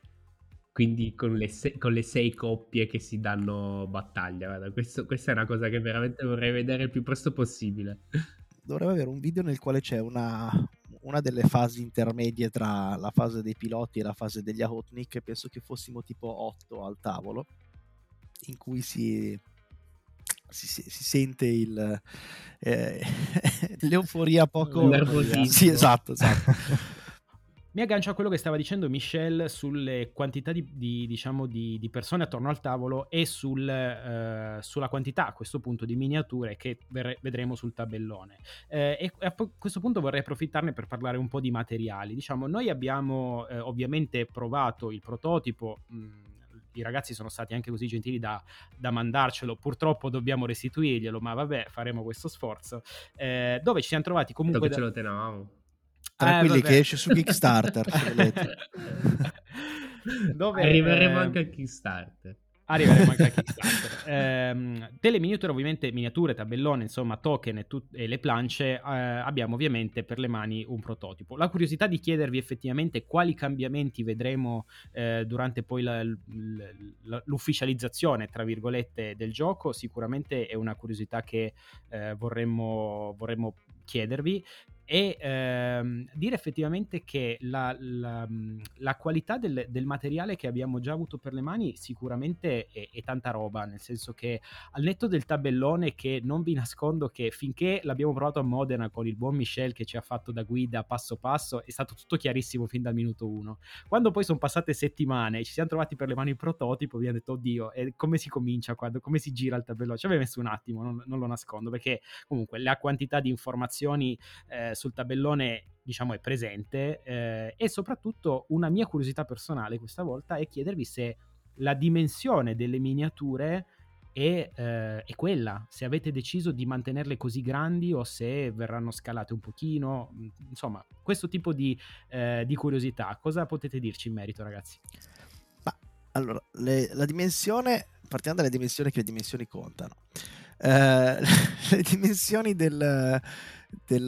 quindi con le, se- con le, sei coppie che si danno battaglia. Guarda, questo, questa è una cosa che veramente vorrei vedere il più presto possibile. Dovrebbe avere un video nel quale c'è una, una delle fasi intermedie tra la fase dei piloti e la fase degli Ahotnik, penso che fossimo tipo 8 al tavolo, in cui si, si, si, sente il, eh, l'euforia poco... Sì, esatto, esatto. Mi aggancio a quello che stava dicendo Michelle sulle quantità di, di, diciamo, di, di persone attorno al tavolo e sul, eh, sulla quantità a questo punto di miniature che ver- vedremo sul tabellone. Eh, e a questo punto vorrei approfittarne per parlare un po' di materiali. Diciamo, noi abbiamo eh, ovviamente provato il prototipo. Mh, i ragazzi sono stati anche così gentili da, da, mandarcelo. Purtroppo dobbiamo restituirglielo, ma vabbè, faremo questo sforzo. Eh, dove ci siamo trovati comunque. Dove da... ce lo tenevamo tranquilli eh, che esce su Kickstarter. Dove, Arriveremo eh, anche a Kickstarter. Arriveremo anche a Kickstarter. eh, delle miniature, ovviamente, miniature, tabellone, insomma, token e, tut- e le plance, eh, abbiamo ovviamente per le mani un prototipo. La curiosità di chiedervi effettivamente quali cambiamenti vedremo eh, durante poi la, la, l'ufficializzazione, tra virgolette, del gioco, sicuramente è una curiosità che eh, vorremmo, vorremmo chiedervi e ehm, dire effettivamente che la, la, la qualità del, del, materiale che abbiamo già avuto per le mani sicuramente è, è, tanta roba, nel senso che al netto del tabellone che non vi nascondo che finché l'abbiamo provato a Modena con il buon Michel che ci ha fatto da guida passo passo è stato tutto chiarissimo fin dal minuto uno. Quando poi sono passate settimane e ci siamo trovati per le mani il prototipo, abbiamo detto oddio, e come si comincia quando, come si gira il tabellone? Ci aveva messo un attimo, non, non, lo nascondo, perché comunque la quantità di informazioni eh, sul tabellone diciamo è presente eh, e soprattutto una mia curiosità personale questa volta è chiedervi se la dimensione delle miniature è, eh, è, quella, se avete deciso di mantenerle così grandi o se verranno scalate un pochino, mm, insomma questo tipo di, eh, di curiosità, cosa potete dirci in merito ragazzi? Ma, allora, le, la dimensione, partiamo dalle dimensioni che le dimensioni contano. Eh, le dimensioni del del,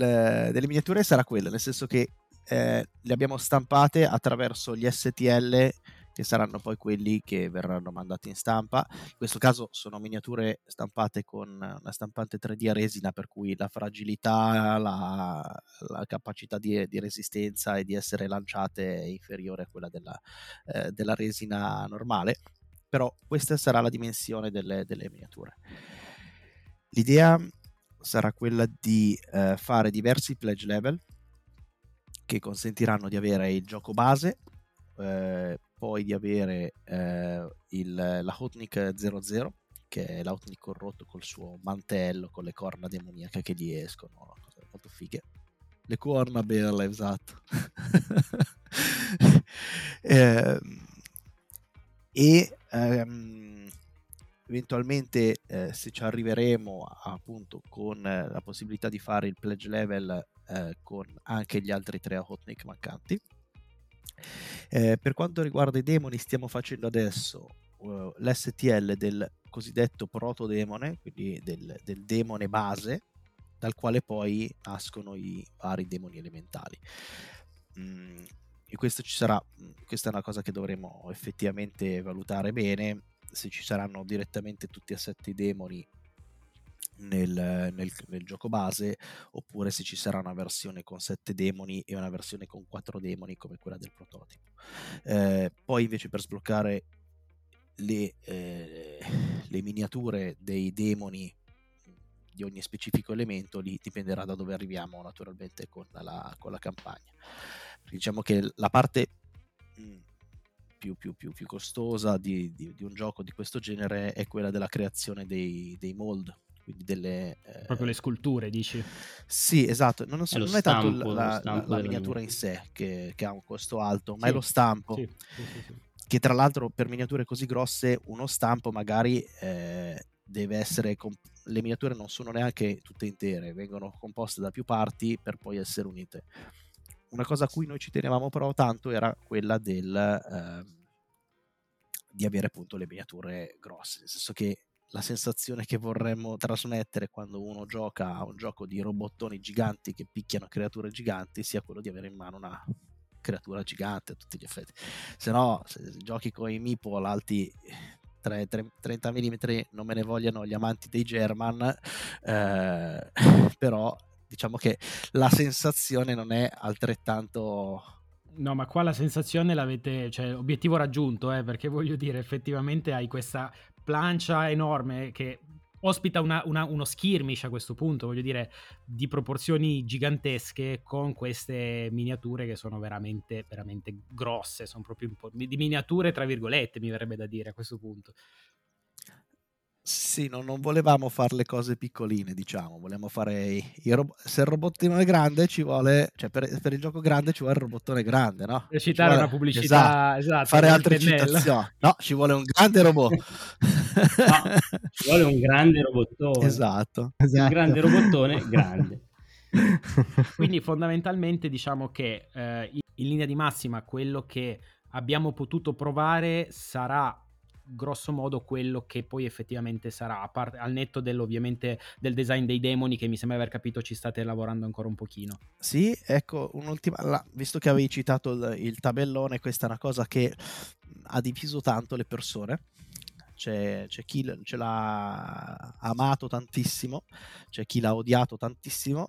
delle miniature sarà quella, nel senso che eh, le abbiamo stampate attraverso gli STL che saranno poi quelli che verranno mandati in stampa. In questo caso sono miniature stampate con una stampante 3D a resina, per cui la fragilità, la, la capacità di, di, resistenza e di essere lanciate è inferiore a quella della, eh, della resina normale. Però questa sarà la dimensione delle, delle miniature. L'idea sarà quella di eh, fare diversi pledge level che consentiranno di avere il gioco base, eh, poi di avere eh, il, la Hotnik 00 che è l'Hotnik corrotto col suo mantello con le corna demoniache che gli escono, cose molto fighe. Le corna belle, esatto. eh, e um, eventualmente eh, se ci arriveremo appunto con eh, la possibilità di fare il pledge level eh, con anche gli altri tre hotnik mancanti. Eh, per quanto riguarda i demoni stiamo facendo adesso uh, l'STL del cosiddetto proto-demone, quindi del, del demone base, dal quale poi nascono i vari demoni elementali. Mm, e questo ci sarà, mm, questa è una cosa che dovremo effettivamente valutare bene se ci saranno direttamente tutti e sette i demoni nel, nel, nel, gioco base oppure se ci sarà una versione con sette demoni e una versione con quattro demoni come quella del prototipo. Eh, poi invece per sbloccare le, eh, le, miniature dei demoni di ogni specifico elemento lì dipenderà da dove arriviamo naturalmente con la, con la campagna. Diciamo che la parte mh, più, più, più, più costosa di, di, di, un gioco di questo genere è quella della creazione dei, dei mold, quindi delle... Eh... Proprio le sculture, dici? Sì, esatto, non, so, è, non stampo, è tanto la, la, la miniatura in sé che, che, ha un costo alto, ma sì. è lo stampo. Sì, sì, che tra l'altro per miniature così grosse uno stampo magari eh, deve essere... Comp- le miniature non sono neanche tutte intere, vengono composte da più parti per poi essere unite. Una cosa a cui noi ci tenevamo però tanto era quella del... Eh, di avere appunto le miniature grosse, nel senso che la sensazione che vorremmo trasmettere quando uno gioca a un gioco di robottoni giganti che picchiano creature giganti sia quello di avere in mano una creatura gigante a tutti gli effetti. Se no, se giochi con i Meeple alti 3, 3, 30 mm, non me ne vogliano gli amanti dei German, eh, però diciamo che la sensazione non è altrettanto No, ma qua la sensazione l'avete, cioè obiettivo raggiunto, eh, perché voglio dire, effettivamente hai questa plancia enorme che ospita una, una, uno skirmish a questo punto, voglio dire, di proporzioni gigantesche con queste miniature che sono veramente, veramente grosse, sono proprio di miniature tra virgolette, mi verrebbe da dire a questo punto. Sì, no, non volevamo fare le cose piccoline, diciamo, volevamo fare i, i rob- se il robottino è grande ci vuole, cioè per, per, il gioco grande ci vuole il robottone grande, no? Per citare vuole, una pubblicità, esatto, esatto fare altre citazioni. No, ci vuole un grande robot. no, ci vuole un grande robottone. Esatto. esatto. Un grande robottone grande. Quindi fondamentalmente diciamo che eh, in linea di massima quello che abbiamo potuto provare sarà grosso modo quello che poi effettivamente sarà, part- al netto dell'ovviamente del design dei demoni che mi sembra aver capito ci state lavorando ancora un pochino. Sì, ecco, un'ultima, la, visto che avevi citato il, il tabellone, questa è una cosa che ha diviso tanto le persone. C'è, c'è, chi ce l'ha amato tantissimo, c'è chi l'ha odiato tantissimo,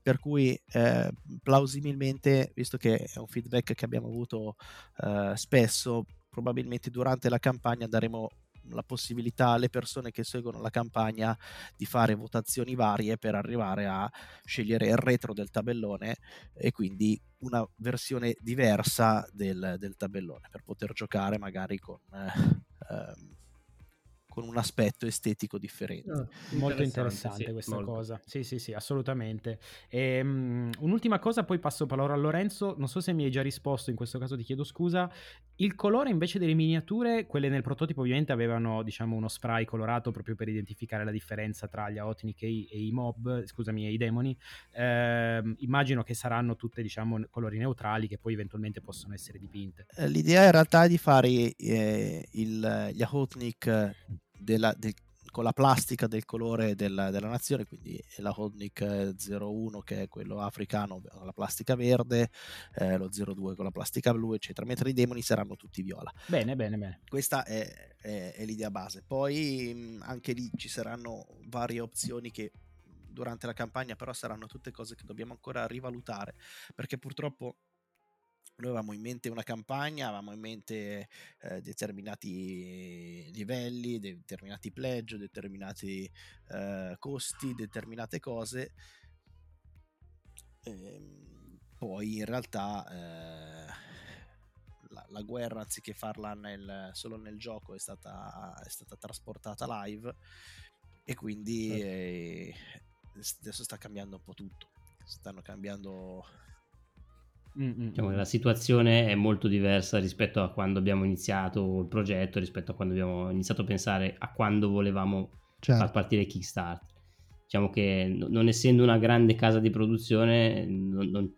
per cui eh, plausibilmente, visto che è un feedback che abbiamo avuto eh, spesso, probabilmente durante la campagna daremo la possibilità alle persone che seguono la campagna di fare votazioni varie per arrivare a scegliere il retro del tabellone e quindi una versione diversa del, del tabellone per poter giocare magari con eh, ehm, con un aspetto estetico differente. Interessante, molto interessante sì, questa molto. cosa. Sì, sì, sì, assolutamente. E, um, un'ultima cosa, poi passo parola a Lorenzo. Non so se mi hai già risposto, in questo caso ti chiedo scusa. Il colore invece delle miniature, quelle nel prototipo ovviamente avevano diciamo uno spray colorato proprio per identificare la differenza tra gli Aotnik e i, e i mob, scusami, e i demoni. Eh, immagino che saranno tutte diciamo colori neutrali che poi eventualmente possono essere dipinte. Eh, l'idea in realtà è di fare eh, il, gli Aotnik della, del, con la plastica del colore della, della nazione, quindi la Hodnik 01 che è quello africano con la plastica verde, eh, lo 02 con la plastica blu, eccetera, mentre i demoni saranno tutti viola. Bene, bene, bene. Questa è, è, è l'idea base. Poi mh, anche lì ci saranno varie opzioni che durante la campagna però saranno tutte cose che dobbiamo ancora rivalutare perché purtroppo noi avevamo in mente una campagna, avevamo in mente eh, determinati livelli, determinati pledge, determinati eh, costi, determinate cose. Ehm, poi in realtà eh, la, la, guerra, anziché farla nel, solo nel gioco, è stata, è stata trasportata live e quindi certo. adesso sta cambiando un po' tutto. Stanno cambiando Diciamo la situazione è molto diversa rispetto a quando abbiamo iniziato il progetto, rispetto a quando abbiamo iniziato a pensare a quando volevamo certo. far partire Kickstarter. Diciamo che non essendo una grande casa di produzione non, non,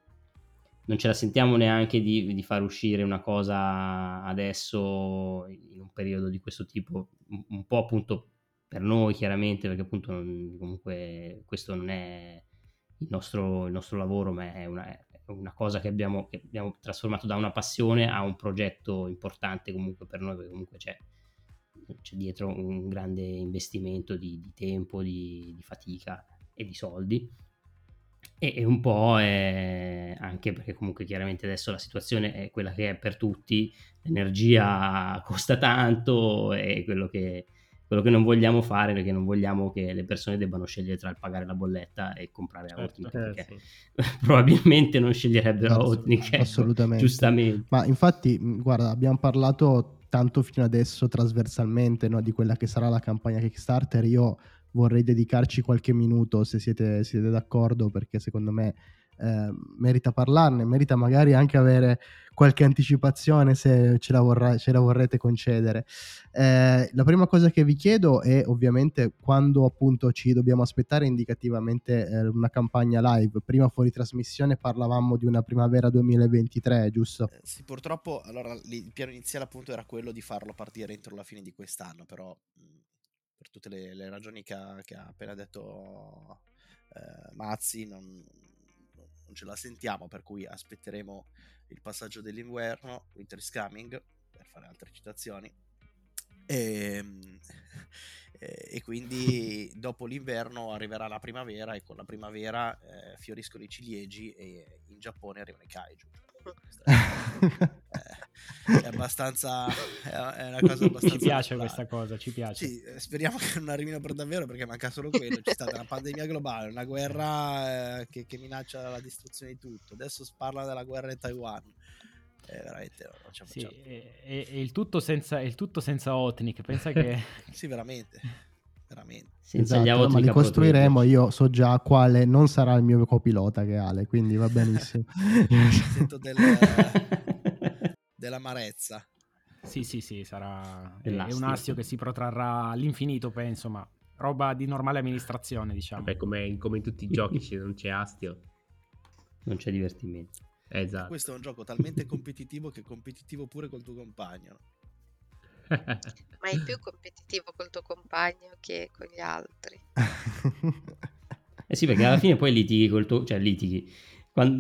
non ce la sentiamo neanche di, di, far uscire una cosa adesso in un periodo di questo tipo, un, un po' appunto per noi chiaramente, perché appunto non, comunque questo non è il nostro, il nostro lavoro, ma è una, una cosa che abbiamo, che abbiamo, trasformato da una passione a un progetto importante comunque per noi, perché comunque c'è, c'è dietro un grande investimento di, di tempo, di, di, fatica e di soldi. E, e un po' anche perché comunque chiaramente adesso la situazione è quella che è per tutti, l'energia costa tanto e quello che, quello che non vogliamo fare perché non vogliamo che le persone debbano scegliere tra il pagare la bolletta e comprare certo, Outnik certo. perché probabilmente non sceglierebbero Outnik ecco, assolutamente. giustamente. Ma infatti guarda abbiamo parlato tanto fino adesso trasversalmente no, di quella che sarà la campagna Kickstarter. Io vorrei dedicarci qualche minuto se siete, siete d'accordo perché secondo me eh, merita parlarne, merita magari anche avere qualche anticipazione se ce la, vorrà, ce la vorrete concedere. Eh, la prima cosa che vi chiedo è ovviamente quando appunto ci dobbiamo aspettare indicativamente eh, una campagna live. Prima fuori trasmissione parlavamo di una primavera 2023, giusto? Eh, sì, purtroppo allora il piano iniziale appunto era quello di farlo partire entro la fine di quest'anno, però per tutte le, le ragioni che ha, che ha, appena detto eh, Mazzi non, non ce la sentiamo, per cui aspetteremo il passaggio dell'inverno, Winter is Coming, per fare altre citazioni. Ehm, e, e quindi dopo l'inverno arriverà la primavera e con la primavera eh, fioriscono i ciliegi e in Giappone arrivano i kaiju. È abbastanza è una cosa abbastanza ci piace naturale. questa cosa ci piace. Sì, eh, speriamo che non arrivino per davvero perché manca solo quello. C'è stata una pandemia globale una guerra eh, che, che, minaccia la distruzione di tutto. Adesso si parla della guerra in Taiwan. Eh, veramente non ce sì, e, e, il tutto senza il tutto senza Otnik pensa che sì veramente veramente senza esatto, ma li costruiremo io so già quale non sarà il mio copilota che Ale quindi va benissimo sento del dell'amarezza. Sì, sì, sì, sarà è un astio che si protrarrà all'infinito, penso, ma roba di normale amministrazione, diciamo. Beh, come, come in tutti i giochi se non c'è astio. Non c'è divertimento. Esatto. Questo è un gioco talmente competitivo che è competitivo pure col tuo compagno. Ma è più competitivo col tuo compagno che con gli altri. eh sì, perché alla fine poi litighi col tuo... cioè litighi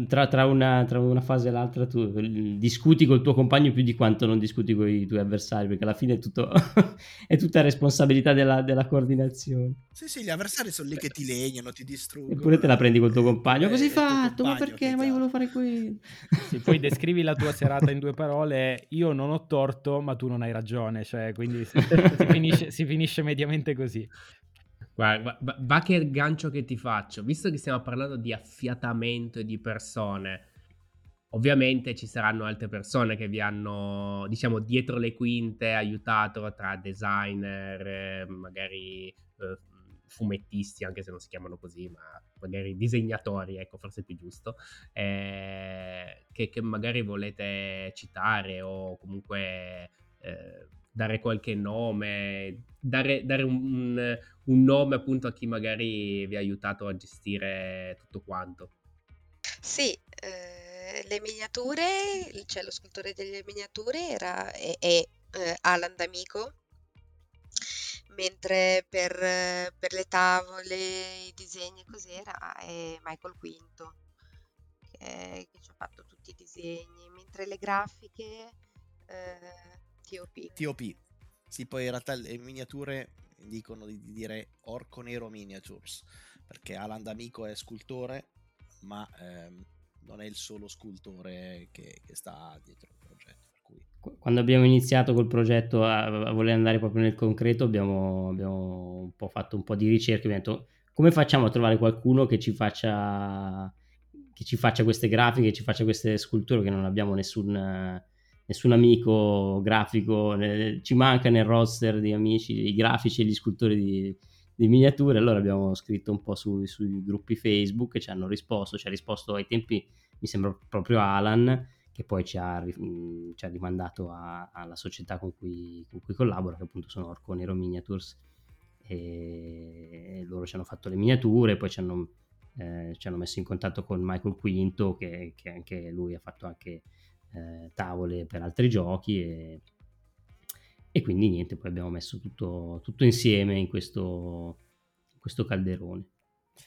tra, tra, una, tra, una, fase e l'altra tu discuti col tuo compagno più di quanto non discuti con i tuoi avversari, perché alla fine è, tutto, è tutta responsabilità della, della, coordinazione. Sì, sì, gli avversari sono lì che ti legnano, ti distruggono. Eppure te la prendi col tuo compagno. Così fatto, ma perché? Ma io volevo fare qui. Sì, poi descrivi la tua serata in due parole, io non ho torto, ma tu non hai ragione, cioè, quindi si, si, finisce, si finisce mediamente così. Guarda, va, va che gancio che ti faccio. Visto che stiamo parlando di affiatamento di persone, ovviamente ci saranno altre persone che vi hanno, diciamo, dietro le quinte aiutato tra designer, eh, magari eh, fumettisti, anche se non si chiamano così, ma magari disegnatori, ecco, forse è più giusto, eh, che, che, magari volete citare o comunque eh, dare qualche nome, dare, dare un, un, nome appunto a chi magari vi ha aiutato a gestire tutto quanto. Sì, eh, le miniature, cioè lo scultore delle miniature era, è, è eh, Alan D'Amico, mentre per, per, le tavole, i disegni così era è Michael Quinto, che, che, ci ha fatto tutti i disegni, mentre le grafiche... Eh, TOP. TOP. Sì, poi in realtà le miniature dicono di dire Orco Nero Miniatures, perché Alan D'Amico è scultore, ma ehm, non è il solo scultore che, che sta dietro il progetto. Cui... Quando abbiamo iniziato col progetto a, a, voler andare proprio nel concreto, abbiamo, abbiamo un po' fatto un po' di ricerche, abbiamo detto come facciamo a trovare qualcuno che ci faccia, che ci faccia queste grafiche, che ci faccia queste sculture, che non abbiamo nessun nessun amico grafico, ne, ci manca nel roster di amici, i grafici e gli scultori di, di miniature, allora abbiamo scritto un po' su, sui gruppi Facebook e ci hanno risposto, ci ha risposto ai tempi, mi sembra proprio Alan, che poi ci ha, ci ha rimandato a, alla società con cui, con cui, collabora, che appunto sono Orco Nero Miniatures, e loro ci hanno fatto le miniature, poi ci hanno, eh, ci hanno messo in contatto con Michael Quinto, che, che anche lui ha fatto anche eh, tavole per altri giochi e, e, quindi niente, poi abbiamo messo tutto, tutto insieme in questo, in questo calderone.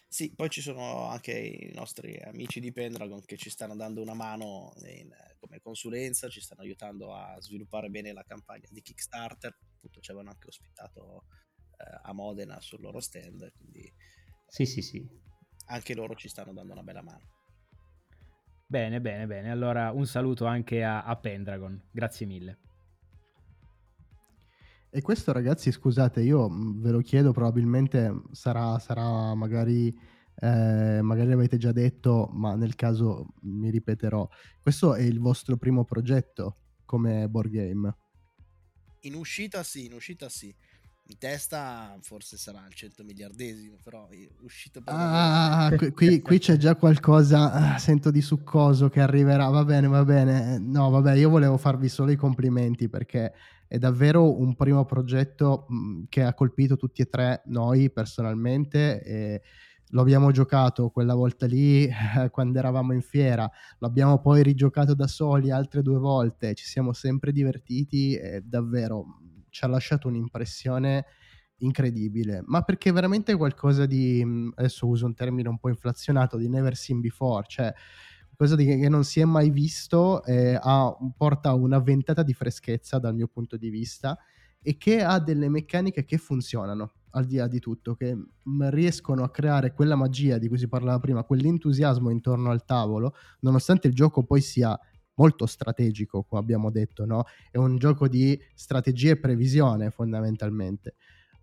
Sì, poi ci sono anche i nostri amici di Pendragon che ci stanno dando una mano in, come consulenza, ci stanno aiutando a sviluppare bene la campagna di Kickstarter. Appunto, ci avevano anche ospitato eh, a Modena sul loro stand, quindi sì, sì, sì. anche loro ci stanno dando una bella mano. Bene, bene, bene. Allora un saluto anche a, a Pendragon. Grazie mille. E questo ragazzi, scusate, io ve lo chiedo, probabilmente sarà, sarà magari, eh, magari l'avete già detto, ma nel caso mi ripeterò. Questo è il vostro primo progetto come board game? In uscita sì, in uscita sì, in testa forse sarà il 100 miliardesimo, però è uscito per... Ah, qui, qui, c'è già qualcosa, ah, sento di succoso che arriverà, va bene, va bene. No, vabbè, io volevo farvi solo i complimenti perché è davvero un primo progetto mh, che ha colpito tutti e tre noi personalmente e lo abbiamo giocato quella volta lì eh, quando eravamo in fiera, l'abbiamo poi rigiocato da soli altre due volte, ci siamo sempre divertiti e davvero ci ha lasciato un'impressione incredibile, ma perché veramente qualcosa di, mm, adesso uso un termine un po' inflazionato, di never seen before, cioè qualcosa di, che non si è mai visto, eh, ha, porta una ventata di freschezza dal mio punto di vista e che ha delle meccaniche che funzionano al di là di tutto, che mm, riescono a creare quella magia di cui si parlava prima, quell'entusiasmo intorno al tavolo, nonostante il gioco poi sia molto strategico, come abbiamo detto, no? È un gioco di strategia e previsione fondamentalmente,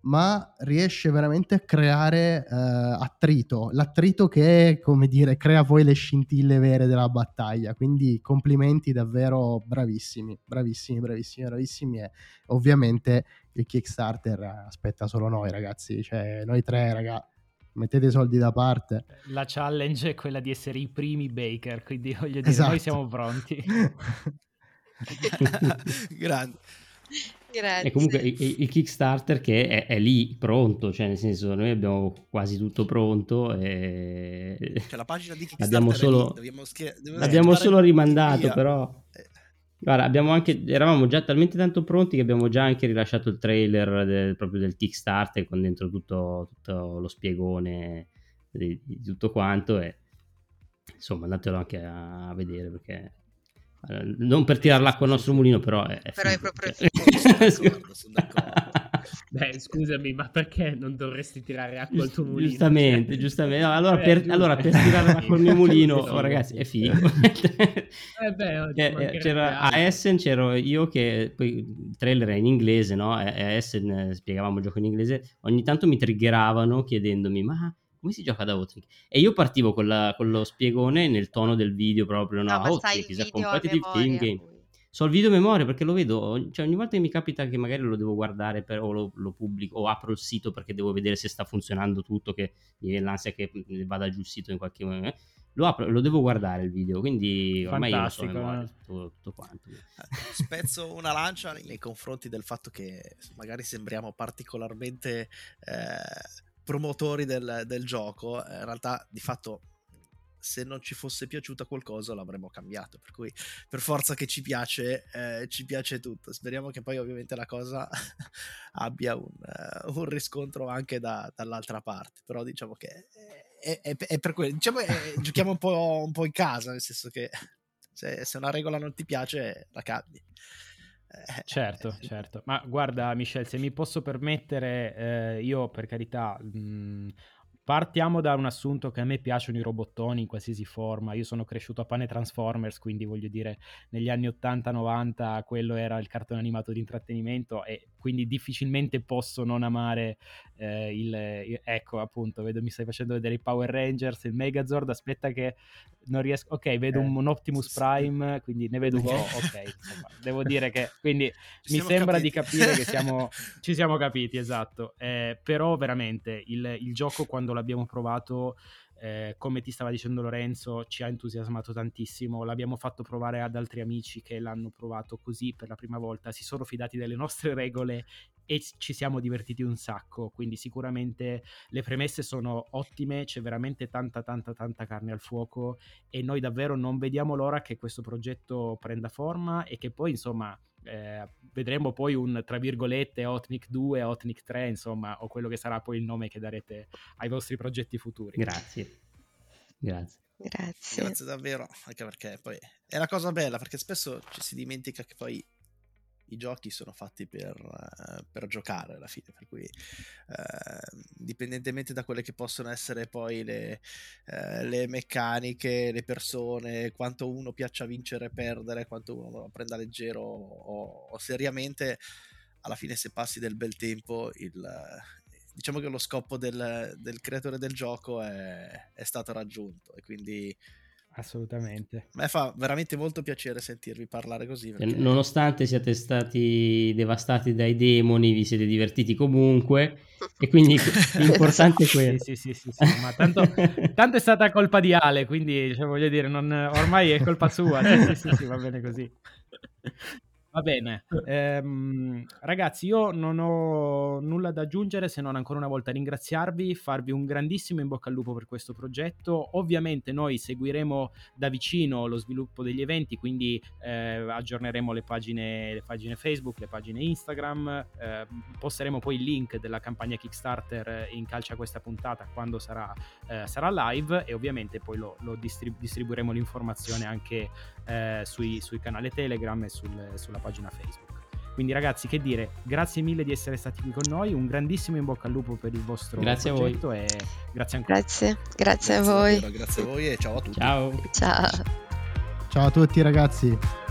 ma riesce veramente a creare eh, attrito, l'attrito che, come dire, crea poi le scintille vere della battaglia. Quindi complimenti davvero bravissimi, bravissimi, bravissimi, bravissimi e ovviamente il Kickstarter aspetta solo noi ragazzi, cioè noi tre ragazzi mettete i soldi da parte. La challenge è quella di essere i primi baker, quindi voglio dire, esatto. noi siamo pronti. Grande. Grazie. E comunque il, il Kickstarter che è, è, lì pronto, cioè nel senso noi abbiamo quasi tutto pronto e cioè, la pagina di Kickstarter abbiamo solo, schier- l'abbiamo solo rimandato via. però. Guarda, abbiamo anche, eravamo già talmente tanto pronti che abbiamo già anche rilasciato il trailer del, proprio del Kickstarter con dentro tutto, tutto lo spiegone di, di, tutto quanto e insomma andatelo anche a, a vedere perché non per tirare l'acqua al nostro mulino però è, è però è proprio sono d'accordo Beh, scusami, ma perché non dovresti tirare acqua al tuo mulino? Giustamente, cioè... giustamente. No, allora, eh, per, allora, per, tirare acqua al mio mulino, oh, ragazzi, è figo. eh beh, eh, c'era, a Essen c'ero io che poi il trailer è in inglese, no? A Essen spiegavamo il gioco in inglese. Ogni tanto mi triggeravano chiedendomi, ma come si gioca da Outlink? E io partivo con, la, con, lo spiegone nel tono del video proprio, no? no Outlink is a competitive team game so il video memoria perché lo vedo, cioè ogni volta che mi capita che magari lo devo guardare per, o lo, lo, pubblico o apro il sito perché devo vedere se sta funzionando tutto, che mi viene l'ansia che vada giù il sito in qualche momento. Lo, apro, lo devo guardare il video, quindi ormai Fantastico, io lo so memoria, eh. tutto, tutto, quanto. Eh, spezzo una lancia nei confronti del fatto che magari sembriamo particolarmente eh, promotori del, del gioco, in realtà di fatto se non ci fosse piaciuta qualcosa l'avremmo cambiato. Per cui per forza che ci piace, eh, ci piace tutto. Speriamo che poi ovviamente la cosa abbia un, uh, un riscontro anche da, dall'altra parte. Però diciamo che è, è, è per quello. Diciamo giochiamo un po', un po', in casa, nel senso che se, se una regola non ti piace la cambi. Eh, certo, eh, certo. Ma guarda, Michel, se mi posso permettere, eh, io per carità mh, Partiamo da un assunto che a me piacciono i robottoni in qualsiasi forma. Io sono cresciuto a pane Transformers, quindi voglio dire, negli anni 80-90 quello era il cartone animato di intrattenimento e quindi difficilmente posso non amare eh, il, Ecco, appunto, vedo mi stai facendo vedere i Power Rangers, il Megazord, aspetta che non riesco... Ok, vedo eh, un, Optimus Prime, quindi ne vedo un po'. Ok, insomma, devo dire che... Quindi mi sembra capiti. di capire che siamo, ci siamo capiti, esatto. Eh, però veramente il, il gioco quando l'abbiamo provato eh, come ti stava dicendo Lorenzo, ci ha entusiasmato tantissimo. L'abbiamo fatto provare ad altri amici che l'hanno provato così per la prima volta, si sono fidati delle nostre regole e ci siamo divertiti un sacco. Quindi, sicuramente le premesse sono ottime, c'è veramente tanta, tanta, tanta carne al fuoco. E noi davvero non vediamo l'ora che questo progetto prenda forma e che poi, insomma, eh, vedremo poi un tra virgolette Otnic 2, Otnic 3, insomma, o quello che sarà poi il nome che darete ai vostri progetti futuri. Grazie. Grazie. Grazie. Grazie davvero, anche perché poi è una cosa bella, perché spesso ci si dimentica che poi i giochi sono fatti per, uh, per giocare alla fine, per cui uh, indipendentemente da quelle che possono essere poi le, uh, le, meccaniche, le persone, quanto uno piaccia vincere e perdere, quanto uno lo prenda leggero o, o, seriamente, alla fine se passi del bel tempo il, diciamo che lo scopo del, del, creatore del gioco è, è stato raggiunto e quindi Assolutamente. A me fa veramente molto piacere sentirvi parlare così. Perché... Nonostante siate stati devastati dai demoni, vi siete divertiti comunque. E quindi l'importante è quello. Sì, sì, sì, sì, sì, ma tanto, tanto, è stata colpa di Ale, quindi cioè, voglio dire, non, ormai è colpa sua. Sì, sì, sì, sì, va bene così. Va bene, ehm, ragazzi, io non ho nulla da aggiungere se non ancora una volta ringraziarvi, farvi un grandissimo in bocca al lupo per questo progetto. Ovviamente noi seguiremo da vicino lo sviluppo degli eventi, quindi eh, aggiorneremo le pagine, le pagine, Facebook, le pagine Instagram, eh, posteremo poi il link della campagna Kickstarter in calcia a questa puntata quando sarà, eh, sarà live e ovviamente poi lo, lo distrib- distribuiremo l'informazione anche eh, sui, sui canali Telegram e sul, sulla pagina Facebook. Quindi ragazzi, che dire, grazie mille di essere stati qui con noi, un grandissimo in bocca al lupo per il vostro grazie progetto e grazie ancora. Grazie, grazie, grazie a voi. Davvero, grazie a voi e ciao a tutti. Ciao. Ciao. Ciao a tutti ragazzi.